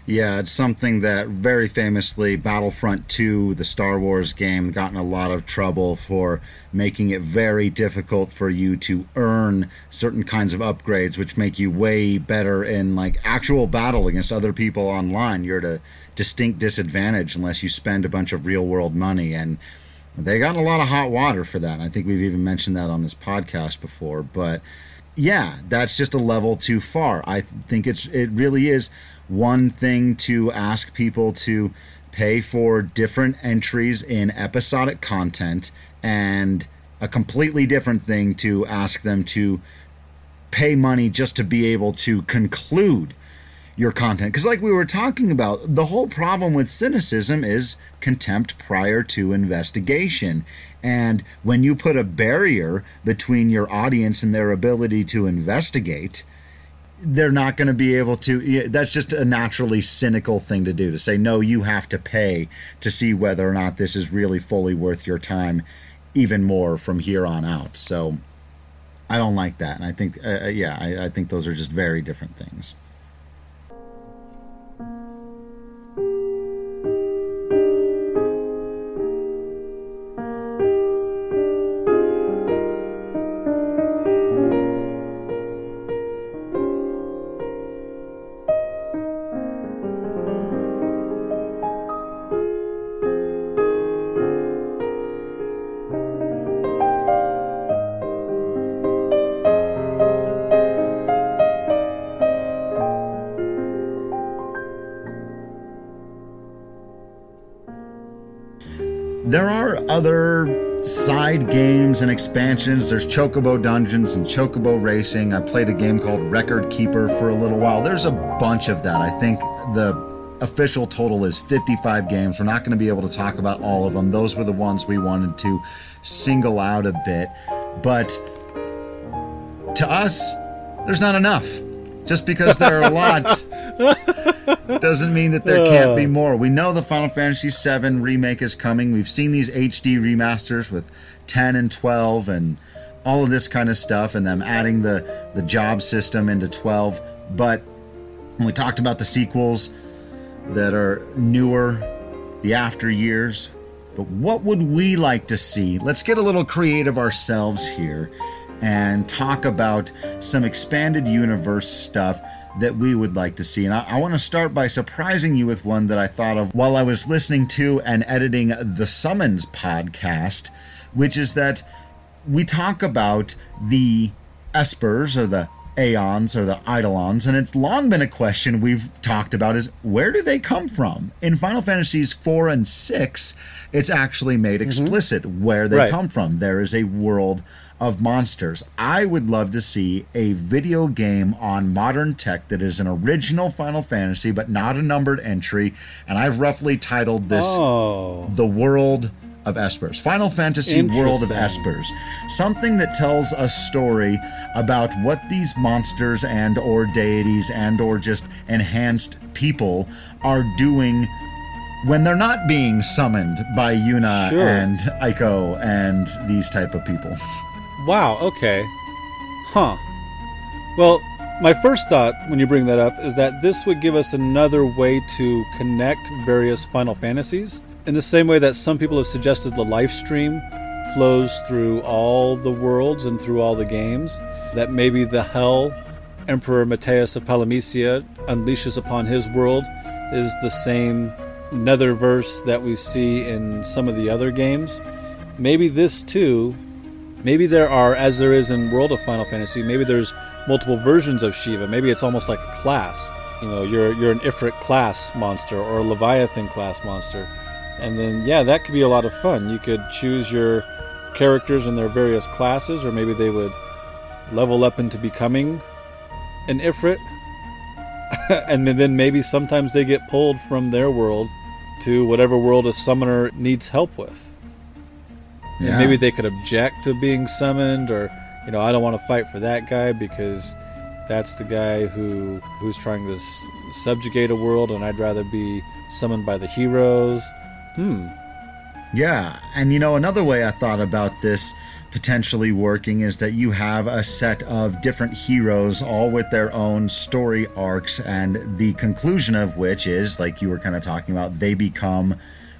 Yeah, it's something that very famously Battlefront 2, the Star Wars game, got in a lot of trouble for making it very difficult for you to earn certain kinds of upgrades, which make you way better in like actual battle against other people online. You're at a distinct disadvantage unless you spend a bunch of real world money and they got a lot of hot water for that. And I think we've even mentioned that on this podcast before, but yeah, that's just a level too far. I think it's it really is one thing to ask people to pay for different entries in episodic content and a completely different thing to ask them to pay money just to be able to conclude your content. Because like we were talking about the whole problem with cynicism is contempt prior to investigation. And when you put a barrier between your audience and their ability to investigate they're not going to be able to that's just a naturally cynical thing to do to say no you have to pay to see whether or not this is really fully worth your time even more from here on out. So i don't like that and i think uh, uh, yeah I, I think those are just very different things expansions. There's Chocobo Dungeons and Chocobo Racing. I played a game called Record Keeper for a little while. There's a bunch of that. I think the official total is 55 games. We're not going to be able to talk about all of them. Those were the ones we wanted to single out a bit. But to us, there's not enough. Just because there are a lot doesn't mean that there can't be uh. more. We know the Final Fantasy VII remake is coming. We've seen these HD remasters with 10 and 12 and all of this kind of stuff, and them adding the, the job system into 12. But when we talked about the sequels that are newer, the after years, but what would we like to see? Let's get a little creative ourselves here and talk about some expanded universe stuff that we would like to see. And I, I want to start by surprising you with one that I thought of while I was listening to and editing the Summons podcast, which is that we talk about the espers or the aeons or the eidolons and it's long been a question we've talked about is where do they come from? In final fantasies 4 and 6 it's actually made mm-hmm. explicit where they Right. come from. There is a world of monsters. I would love to see a video game on modern tech that is an original final fantasy but not a numbered entry and i've roughly titled this Oh, the world of espers final fantasy world of espers something that tells a story about what these monsters and or deities and or just enhanced people are doing when they're not being summoned by Yuna Sure. and Eiko and these type of people. wow. Okay. Huh. Well, my first thought when you bring that up is that this would give us another way to connect various Final Fantasies. In the same way that some people have suggested the Lifestream flows through all the worlds and through all the games, that maybe the Hell Emperor Mateus of Palamecia unleashes upon his world is the same netherverse that we see in some of the other games. Maybe this too maybe there are as there is in world of final fantasy maybe there's multiple versions of shiva. Maybe it's almost like a class. You know you're you're an ifrit class monster or a leviathan class monster and then yeah that could be a lot of fun. You could choose your characters in their various classes or maybe they would level up into becoming an ifrit. And then maybe sometimes they get pulled from their world to whatever world a summoner needs help with. And maybe they could object to being summoned or you know i don't want to fight for that guy because that's the guy who who's trying to s- subjugate a world and i'd rather be summoned by the heroes hmm Yeah, and you know, another way I thought about this potentially working is that you have a set of different heroes, all with their own story arcs, and the conclusion of which is, like you were kind of talking about, they become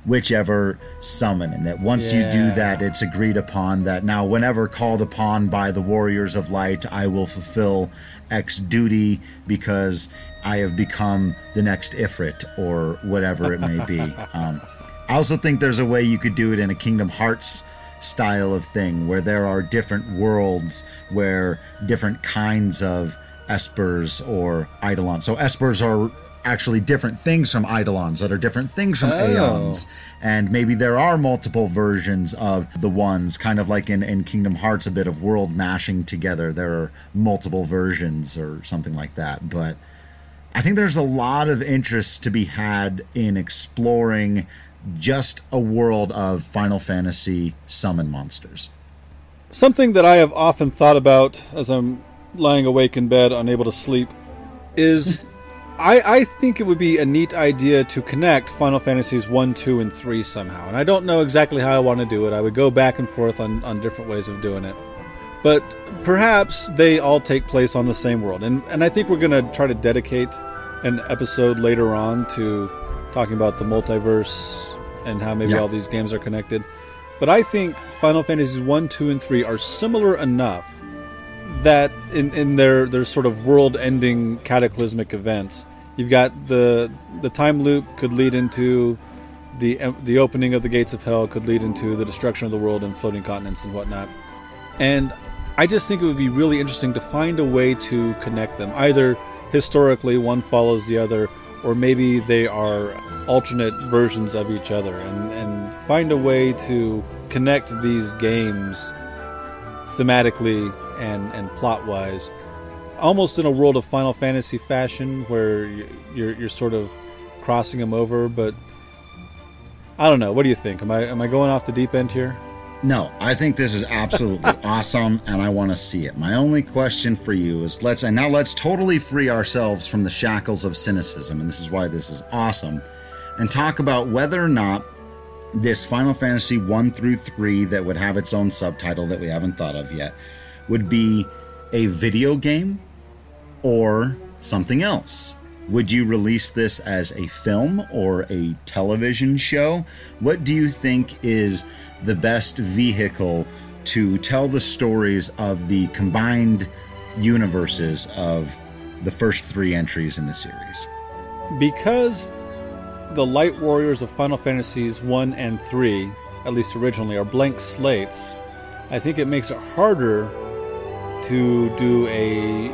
whichever summon, and that once you do that, it's agreed upon that now, whenever called upon by the Warriors of Light, I will fulfill X duty because I have become the next Ifrit or whatever it may be. Um, I also think there's a way you could do it in a Kingdom Hearts style of thing where there are different worlds where different kinds of espers or eidolons. So espers are actually different things from eidolons that are different things from Oh. aeons. And maybe there are multiple versions of the ones, kind of like in, in Kingdom Hearts, a bit of world mashing together. There are multiple versions or something like that. But I think there's a lot of interest to be had in exploring just a world of Final Fantasy summon monsters. Something that I have often thought about as I'm lying awake in bed, unable to sleep, is I, I think it would be a neat idea to connect Final Fantasies 1, 2, and 3 somehow. And I don't know exactly how I want to do it. I would go back and forth on, on different ways of doing it. But perhaps they all take place on the same world. And, and I think we're going to try to dedicate an episode later on to talking about the multiverse and how maybe Yeah. all these games are connected. But I think Final Fantasies 1, 2, and 3 are similar enough that in, in their, their sort of world ending cataclysmic events, you've got the the time loop could lead into the the opening of the gates of hell could lead into the destruction of the world and floating continents and whatnot. And I just think it would be really interesting to find a way to connect them. Either historically one follows the other, or maybe they are alternate versions of each other, and, and find a way to connect these games thematically and, and plot wise. Almost in a world of Final Fantasy fashion, where you're, you're sort of crossing them over, but I don't know. What do you think? Am I am I going off the deep end here? No, I think this is absolutely awesome and I want to see it. My only question for you is let's and now let's totally free ourselves from the shackles of cynicism and this is why this is awesome and talk about whether or not this Final Fantasy 1 through 3 that would have its own subtitle that we haven't thought of yet would be a video game or something else. Would you release this as a film or a television show? What do you think is the best vehicle to tell the stories of the combined universes of the first three entries in the series? Because the Light Warriors of Final Fantasies 1 and 3, at least originally, are blank slates, I think it makes it harder to do a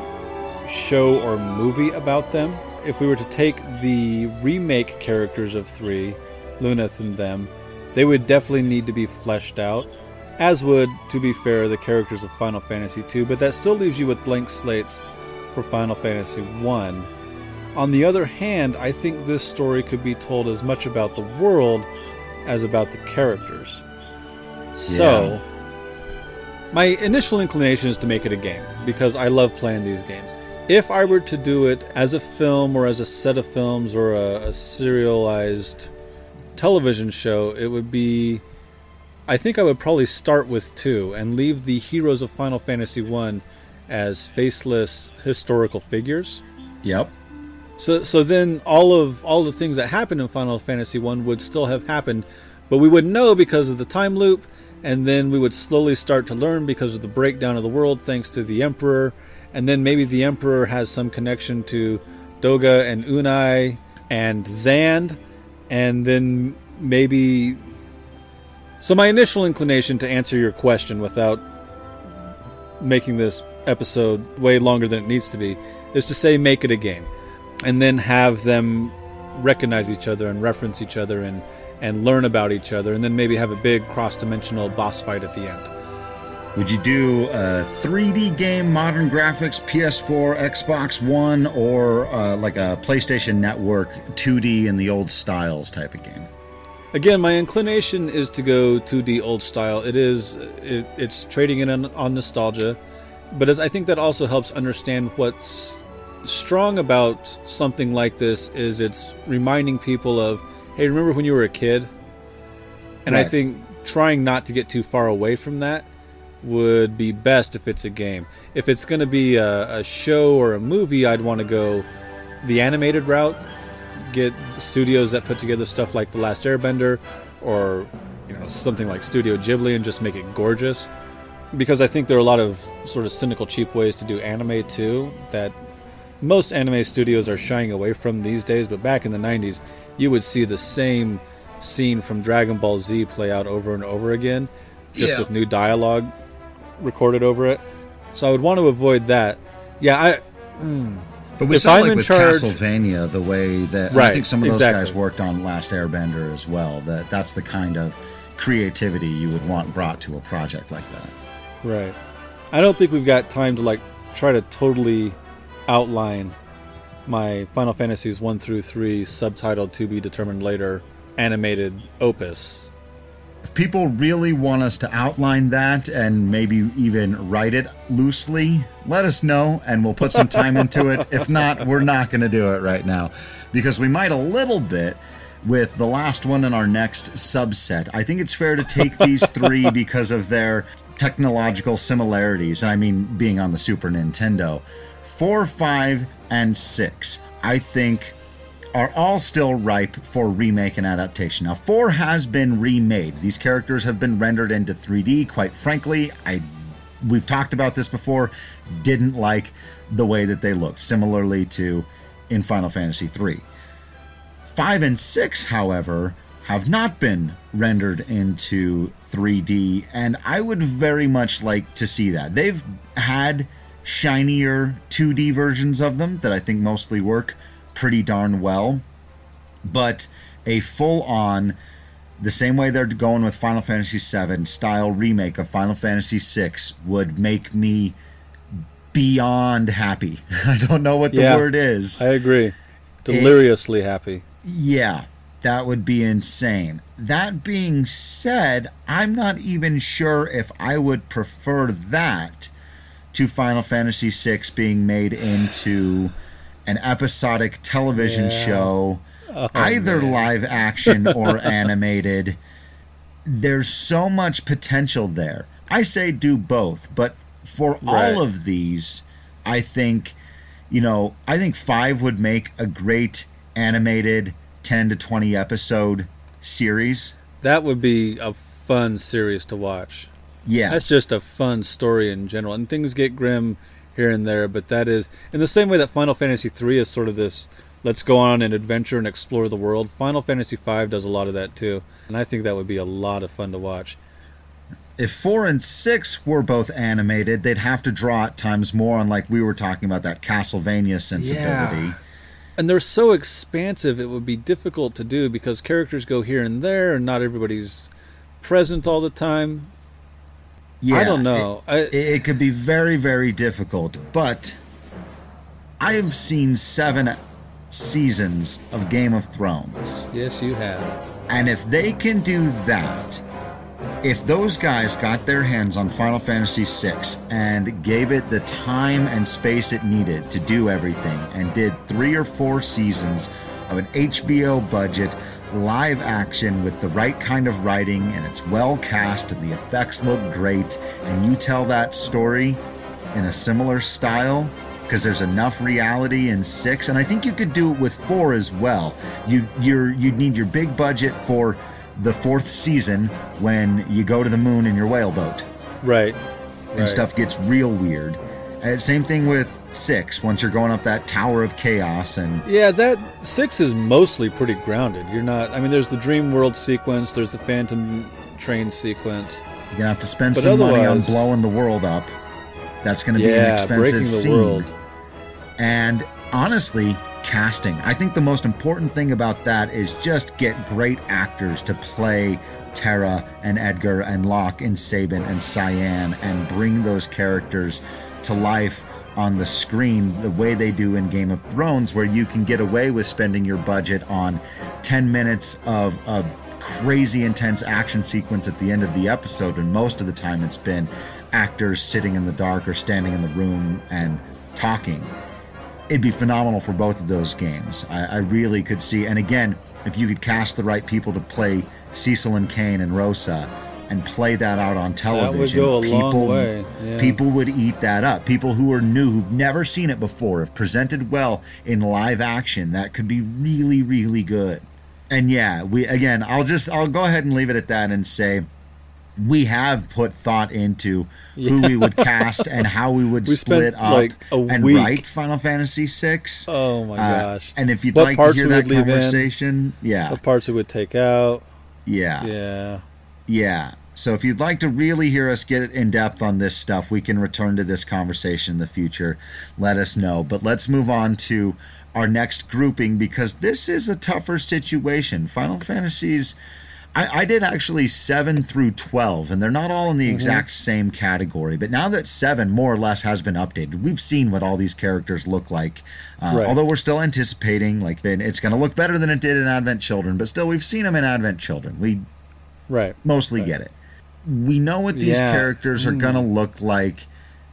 show or movie about them if we were to take the remake characters of three, Luneth and them, they would definitely need to be fleshed out, as would, to be fair, the characters of Final Fantasy 2, but that still leaves you with blank slates for Final Fantasy I. On the other hand, I think this story could be told as much about the world as about the characters. So, Yeah. my initial inclination is to make it a game because I love playing these games. If I were to do it as a film or as a set of films or a, a serialized television show, it would be. I think I would probably start with two and leave the heroes of Final Fantasy One as faceless historical figures. Yep. So so then all of all the things that happened in Final Fantasy 1 would still have happened, but we wouldn't know because of the time loop and then we would slowly start to learn because of the breakdown of the world thanks to the emperor and then maybe the emperor has some connection to Doga and Unei and Xande and then maybe so my initial inclination to answer your question without making this episode way longer than it needs to be is to say make it a game and then have them recognize each other and reference each other and and learn about each other and then maybe have a big cross-dimensional boss fight at the end Would you do a 3D game, modern graphics, PS4, Xbox One, or uh, like a PlayStation Network 2D in the old styles type of game? again my inclination is to go 2d old style it is it, it's trading in on, on nostalgia but as i think that also helps understand what's strong about something like this is it's reminding people of hey remember when you were a kid? And i think trying not to get too far away from that would be best if it's a game. If it's going to be a, a show or a movie i'd want to go the animated route get studios that put together stuff like The Last Airbender or you know something like Studio Ghibli and just make it gorgeous. Because I think there are a lot of sort of cynical, cheap ways to do anime too that most anime studios are shying away from these days. But back in the '90s, you would see the same scene from Dragon Ball Z play out over and over again, just Yeah. with new dialogue recorded over it. So I would want to avoid that. Yeah, I hmm. But we If saw I'm like in with charge- Castlevania the way that and I think some of those exactly. guys worked on Last Airbender as well. That that's the kind of creativity you would want brought to a project like that. Right. I don't think we've got time to like try to totally outline my Final Fantasies 1 through 3 subtitled to be determined later animated opus. If people really want us to outline that and maybe even write it loosely, let us know and we'll put some time into it. If not, we're not going to do it right now because we might a little bit with the last one in our next subset. I think it's fair to take these three because of their technological similarities, and I mean being on the Super Nintendo. Four, five, and six, I think are all still ripe for remake and adaptation. Now, 4 has been remade. These characters have been rendered into 3D. Quite frankly, I we've talked about this before, didn't like the way that they looked, similarly to in Final Fantasy 3. 5 and 6, however, have not been rendered into 3D, and I would very much like to see that. They've had shinier 2D versions of them that I think mostly work pretty darn well, but a full on, the same way they're going with Final Fantasy VII style remake of Final Fantasy VI would make me beyond happy. I don't know what the Yeah. word is. I agree. Deliriously happy. Yeah. That would be insane. That being said, I'm not even sure if I would prefer that to Final Fantasy VI being made into an episodic television Yeah. show, Oh, either man. live action or animated. There's so much potential there. I say do both, but for Right. all of these, I think, you know, I think five would make a great animated 10 to 20 episode series. That would be a fun series to watch. Yeah. That's just a fun story in general, and things get grim here and there. But that is in the same way that Final Fantasy III is sort of this let's go on an adventure and explore the world. Final Fantasy V does a lot of that too, and I think that would be a lot of fun to watch. if four and six were both animated, they'd have to draw at times more on, like we were talking about, that Castlevania sensibility. And they're so expansive, it would be difficult to do because characters go here and there, and not everybody's present all the time. Yeah, I don't know. I, It, it could be very, very difficult, but I have seen seven seasons of Game of Thrones. yes, you have. And if they can do that, if those guys got their hands on Final Fantasy VI and gave it the time and space it needed to do everything and did three or four seasons of an HBO budget, live action with the right kind of writing and it's well cast and the effects look great, and you tell that story in a similar style? Because there's enough reality in six and i think you could do it with four as well. You you're you'd need your big budget for the fourth season when you go to the moon in your whale boat. Right. and Right. stuff gets real weird. And same thing with six once you're going up that tower of chaos and Yeah, that six is mostly pretty grounded. You're not. I mean, there's the Dream World sequence. There's the Phantom Train sequence. you're gonna have to spend But some money on blowing the world up that's gonna be an Yeah, expensive scene world. And honestly, casting. I think the most important thing about that is just get great actors to play Terra and Edgar and Locke and Sabin and Cyan and bring those characters to life on the screen the way they do in Game of Thrones, where you can get away with spending your budget on 10 minutes of a crazy intense action sequence at the end of the episode, and most of the time it's been actors sitting in the dark or standing in the room and talking it'd be phenomenal for both of those games. I, I really could see, and again, if you could cast the right people to play Cecil and Kain and Rosa, and play that out on television, go a long people yeah. people would eat that up. People who are new, who've never seen it before, if presented well in live action, that could be really, really good. And yeah, we again, I'll just I'll go ahead and leave it at that and say we have put thought into who we would cast and how we would We split up like, and week. write Final Fantasy VI. Oh my Uh, gosh! And if you'd What like to parts hear that would leave in, yeah, What parts we would take out? yeah, Yeah. yeah. So if you'd like to really hear us get in depth on this stuff, we can return to this conversation in the future. Let us know. But let's move on to our next grouping because this is a tougher situation. Final Fantasies. I, I did actually 7 through 12, and they're not all in the exact same category. But now that 7 more or less has been updated, we've seen what all these characters look like. Uh, Right. Although we're still anticipating, like, then it's going to look better than it did in Advent Children, but still, we've seen them in Advent Children. We Right. mostly Right. get it. We know what these Yeah. characters are going to mm. look like.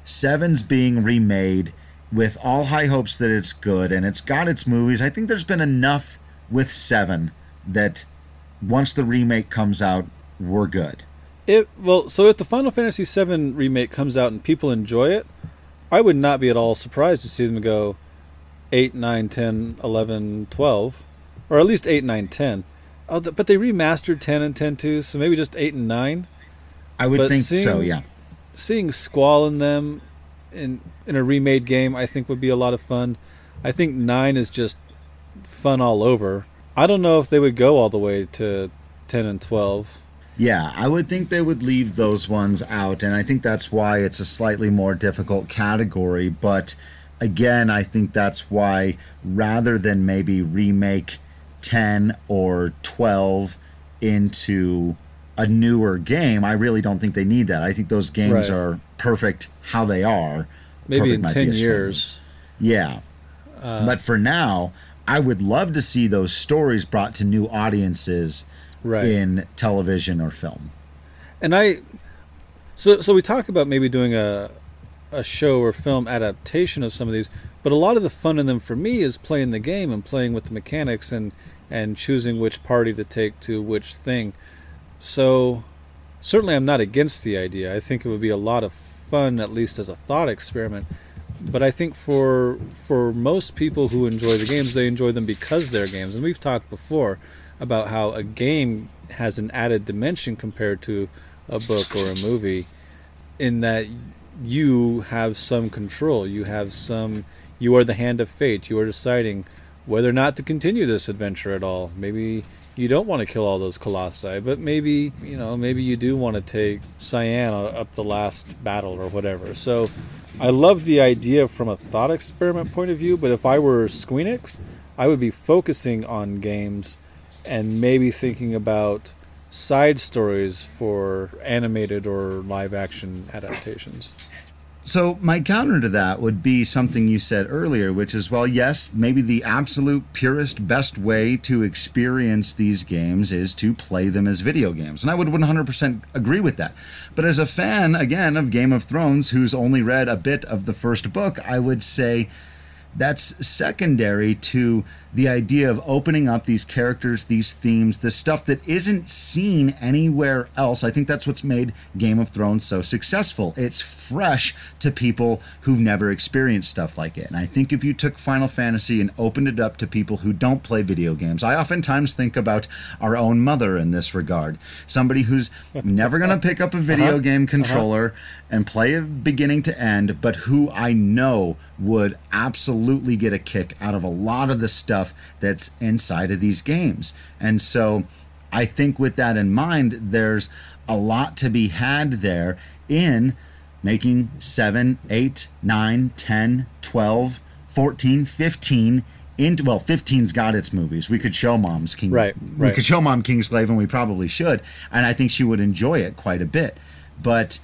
Seven's being remade with all high hopes that it's good and it's got its movies. I think there's been enough with Seven that once the remake comes out, we're good. It well, so if the Final Fantasy VII remake comes out and people enjoy it, I would not be at all surprised to see them go 8, 9, 10, 11, 12, or at least 8, 9, 10. Oh, but they remastered 10 and 10 too, so maybe just 8 and 9. I would But think so, yeah. Seeing Squall in them in in a remade game, I think would be a lot of fun. I think 9 is just fun all over. I don't know if they would go all the way to 10 and 12. Yeah, I would think they would leave those ones out, and I think that's why it's a slightly more difficult category. But again, I think that's why rather than maybe remake 10 or 12 into a newer game, I really don't think they need that. I think those games Right. are perfect how they are. Maybe in 10 years. yeah. Uh, but for now, I would love to see those stories brought to new audiences Right. in television or film. And I, so so we talk about maybe doing a a show or film adaptation of some of these, but a lot of the fun in them for me is playing the game and playing with the mechanics and and choosing which party to take to which thing. So certainly I'm not against the idea. I think it would be a lot of fun at least as a thought experiment. But I think for for most people who enjoy the games, they enjoy them because they're games. And we've talked before about how a game has an added dimension compared to a book or a movie in that you have some control. You have some you are the hand of fate. You are deciding whether or not to continue this adventure at all. Maybe you don't want to kill all those colossi, but maybe, you know, maybe you do want to take Cyan up the last battle or whatever. So I love the idea from a thought experiment point of view, but if I were Squeenix, I would be focusing on games and maybe thinking about side stories for animated or live action adaptations. So my counter to that would be something you said earlier, which is well, yes, maybe the absolute purest, best way to experience these games is to play them as video games, and I would 100% agree with that. But as a fan, again, of Game of Thrones, who's only read a bit of the first book, I would say that's secondary to the idea of opening up these characters, these themes, the stuff that isn't seen anywhere else. I think that's what's made Game of Thrones so successful. It's fresh to people who've never experienced stuff like it. And I think if you took Final Fantasy and opened it up to people who don't play video games, I oftentimes think about our own mother in this regard. Somebody who's never going to pick up a video uh-huh. game uh-huh. controller and play it beginning to end, but who I know would absolutely get a kick out of a lot of the stuff that's inside of these games. And so I think with that in mind, there's a lot to be had there in making 7, 8, 9, 10, 12, 14, 15 into well 15's got its movies. We could show mom's king Right, we could show mom Kingsglaive and we probably should and i think she would enjoy it quite a bit. But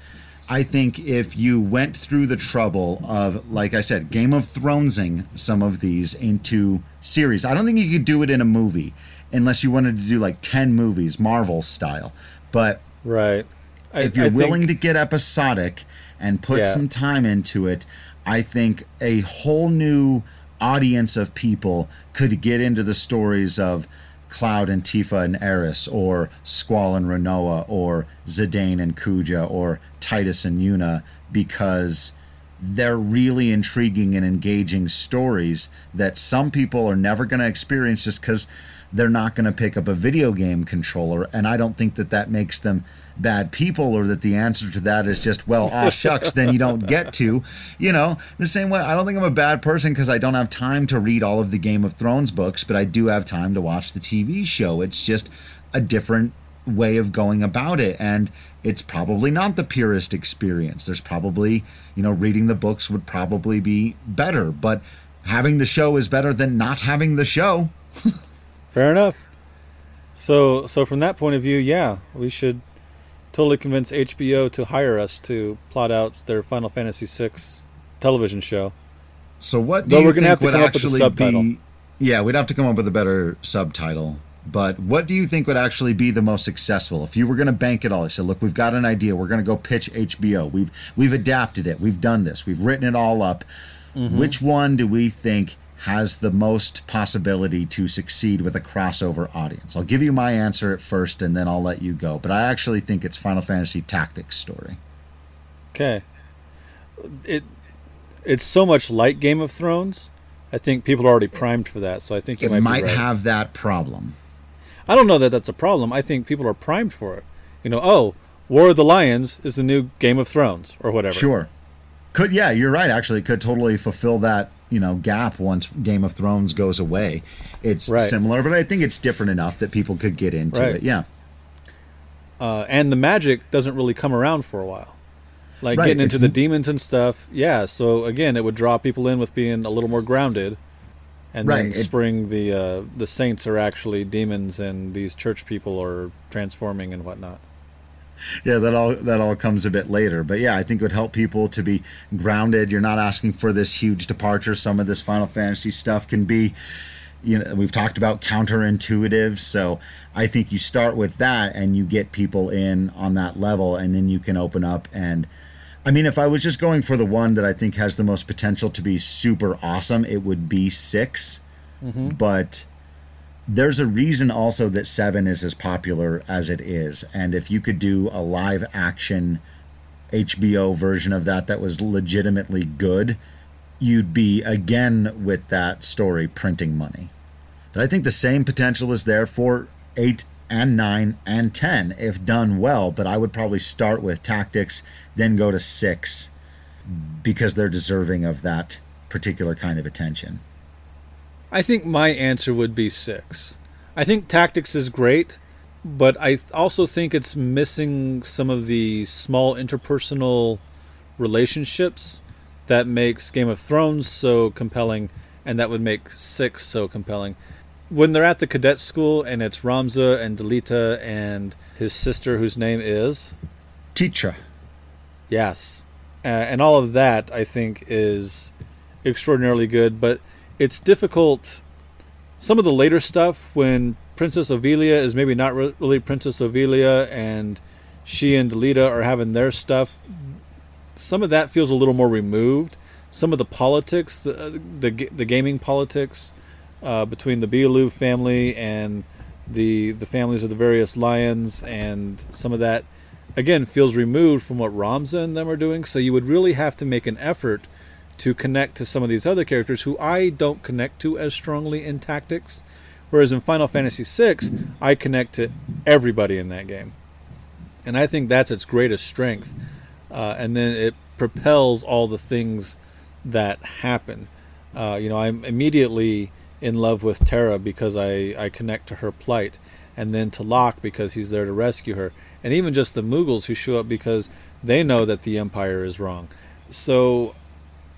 I think if you went through the trouble of, like I said, Game of Thronesing some of these into series, I don't think you could do it in a movie unless you wanted to do like 10 movies, Marvel style. But Right. I, if you're I think- willing to get episodic and put Yeah. some time into it, I think a whole new audience of people could get into the stories of Cloud and Tifa and Aeris, or Squall and Rinoa, or Zidane and Kuja, or Tidus and Yuna, because they're really intriguing and engaging stories that some people are never going to experience just because they're not going to pick up a video game controller. And I don't think that that makes them bad people or that the answer to that is just, well, aw ah, shucks, then you don't get to. You know, the same way, I don't think I'm a bad person because I don't have time to read all of the Game of Thrones books, but I do have time to watch the TV show. It's just a different way of going about it and it's probably not the purest experience there's probably you know reading the books would probably be better but having the show is better than not having the show Fair enough. So, so from that point of view, yeah, we should totally convince HBO to hire us to plot out their Final Fantasy VI television show. so what do Though you we're gonna think have to would come up with a actually subtitle. be yeah we'd have to come up with a better subtitle but what do you think would actually be the most successful if you were going to bank it all I said look we've got an idea we're going to go pitch hbo we've we've adapted it we've done this we've written it all up Mm-hmm. which one do we think has the most possibility to succeed with a crossover audience i'll give you my answer at first and then i'll let you go but i actually think it's final fantasy tactics story Okay. It it's so much like Game of Thrones. I think people are already primed for that, so I think you it might, might be right. have that problem I don't know that that's a problem. I think people are primed for it. You know, oh, War of the Lions is the new Game of Thrones or whatever. Sure. Could yeah, you're right. Actually, could totally fulfill that you know gap once Game of Thrones goes away. It's Right. similar, but I think it's different enough that people could get into Right. it. Yeah, uh, and the magic doesn't really come around for a while. Like Right, getting into it's the demons and stuff, yeah. So again, it would draw people in with being a little more grounded, and Right, then spring the uh, the saints are actually demons, and these church people are transforming and whatnot. yeah. That all that all comes a bit later, but yeah, I think it would help people to be grounded. You're not asking for this huge departure. Some of this Final Fantasy stuff can be, you know we've talked about counterintuitive so i think you start with that and you get people in on that level and then you can open up and i mean if i was just going for the one that i think has the most potential to be super awesome it would be 6 mm-hmm. but there's a reason also that seven is as popular as it is. And if you could do a live action hbo version of that that was legitimately good you'd be again with that story printing money. But I think the same potential is there for 8 and 9 and 10 if done well, but I would probably start with tactics, then go to 6 because they're deserving of that particular kind of attention. I think my answer would be six. I think tactics is great, but I also think it's missing some of the small interpersonal relationships that makes Game of Thrones so compelling, and that would make six so compelling. When they're at the cadet school and it's Ramza and Delita and his sister, whose name is Teacher. Yes. Uh, and all of that, I think, is extraordinarily good, but it's difficult. Some of the later stuff, when Princess Ovelia is maybe not re- really Princess Ovelia and she and Delita are having their stuff, some of that feels a little more removed. Some of the politics, the, the, the gaming politics uh, between the Beoulve family and the the families of the various lions and some of that again feels removed from what Ramza and them are doing. So you would really have to make an effort to connect to some of these other characters who I don't connect to as strongly in tactics. Whereas in Final Fantasy VI, I connect to everybody in that game. And I think that's its greatest strength. Uh, and then it propels all the things that happen. Uh, you know, I'm immediately in love with Terra because I, I connect to her plight, and then to Locke because he's there to rescue her, and even just the Moogles who show up because they know that the Empire is wrong. So,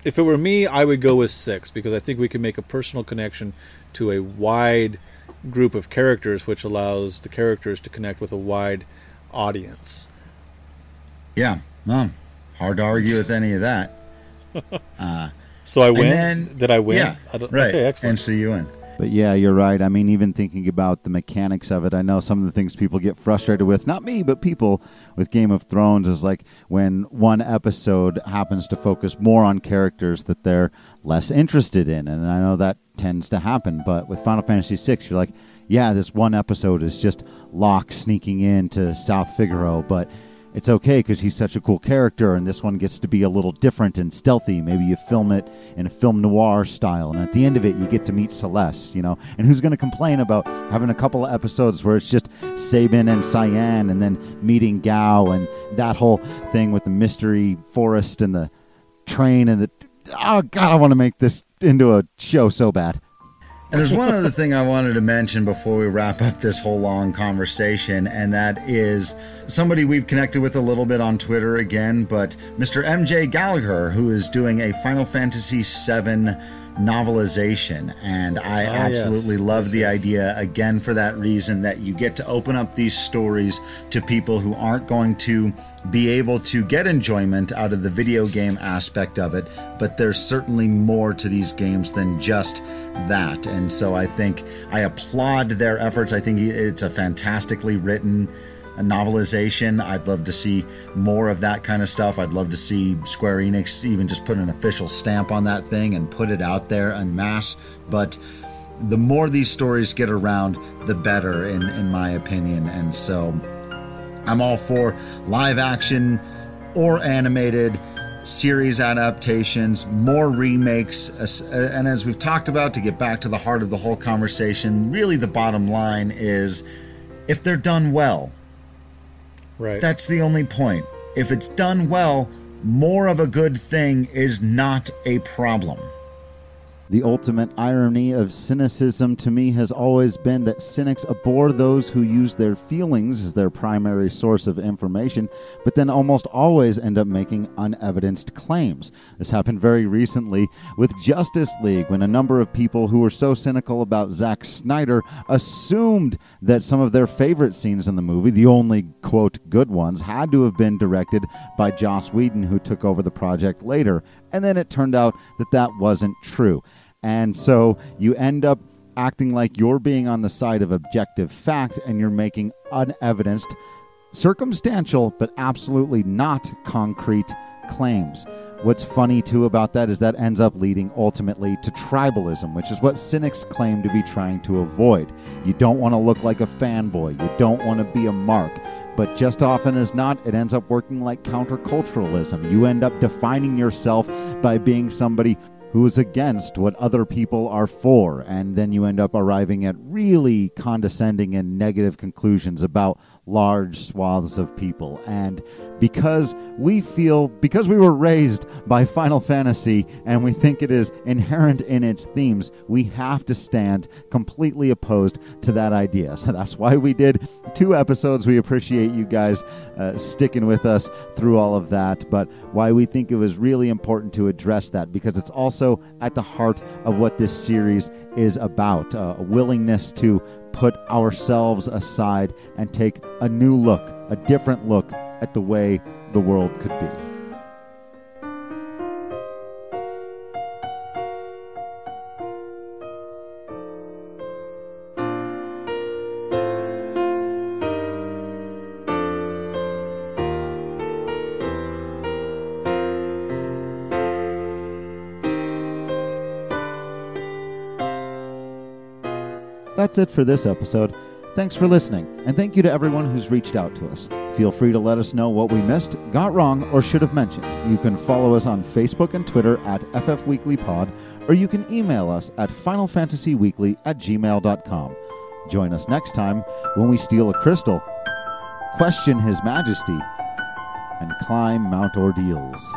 if it were me, I would go with six because I think we can make a personal connection to a wide group of characters, which allows the characters to connect with a wide audience. Yeah, no, hard to argue with any of that. Uh, So I win. Then, Did I win? Yeah, I don't- right. Okay, excellent. And so you win. But yeah, you're right. I mean, even thinking about the mechanics of it, I know some of the things people get frustrated with, not me, but people with Game of Thrones is like when one episode happens to focus more on characters that they're less interested in. And I know that tends to happen. But with Final Fantasy VI, you're like, yeah, this one episode is just Locke sneaking into South Figaro, but it's okay because he's such a cool character, and this one gets to be a little different and stealthy. Maybe you film it in a film noir style, and at the end of it, you get to meet Celes, you know. And who's going to complain about having a couple of episodes where it's just Sabin and Cyan, and then meeting Gau, and that whole thing with the mystery forest and the train and the. Oh, God, I want to make this into a show so bad. And there's one other thing I wanted to mention before we wrap up this whole long conversation, and that is somebody we've connected with a little bit on Twitter again, but Mr. MJ Gallagher, who is doing a Final Fantasy VII novelization. And I Ah, absolutely yes. love Yes, the yes. idea, again, for that reason, that you get to open up these stories to people who aren't going to be able to get enjoyment out of the video game aspect of it, but there's certainly more to these games than just that. And so I think I applaud their efforts. I think it's a fantastically written novelization. I'd love to see more of that kind of stuff. I'd love to see Square Enix even just put an official stamp on that thing and put it out there en masse. But the more these stories get around, the better, in, in my opinion. And so I'm all for live action or animated series adaptations, more remakes. And as we've talked about, to get back to the heart of the whole conversation, really the bottom line is if they're done well, Right. that's the only point. If it's done well, more of a good thing is not a problem. The ultimate irony of cynicism to me has always been that cynics abhor those who use their feelings as their primary source of information, but then almost always end up making unevidenced claims. This happened very recently with Justice League when a number of people who were so cynical about Zack Snyder assumed that some of their favorite scenes in the movie, the only quote good ones, had to have been directed by Joss Whedon, who took over the project later. And then it turned out that that wasn't true. And so you end up acting like you're being on the side of objective fact and you're making unevidenced, circumstantial, but absolutely not concrete claims. What's funny too about that is that ends up leading ultimately to tribalism, which is what cynics claim to be trying to avoid. You don't want to look like a fanboy, you don't want to be a mark. But just often as not, it ends up working like counterculturalism. You end up defining yourself by being somebody who is against what other people are for, and then you end up arriving at really condescending and negative conclusions about large swaths of people. And because we feel, because we were raised by Final Fantasy and we think it is inherent in its themes, we have to stand completely opposed to that idea. So that's why we did two episodes. We appreciate you guys uh, sticking with us through all of that, but why we think it was really important to address that because it's also at the heart of what this series is about uh, a willingness to put ourselves aside and take a new look, a different look at the way the world could be. That's it for this episode. Thanks for listening, and thank you to everyone who's reached out to us. Feel free to let us know what we missed, got wrong, or should have mentioned. You can follow us on Facebook and Twitter at FFWeeklyPod, or you can email us at FinalFantasyWeekly at gmail.com. Join us next time when we steal a crystal, question His Majesty, and climb Mount Ordeals.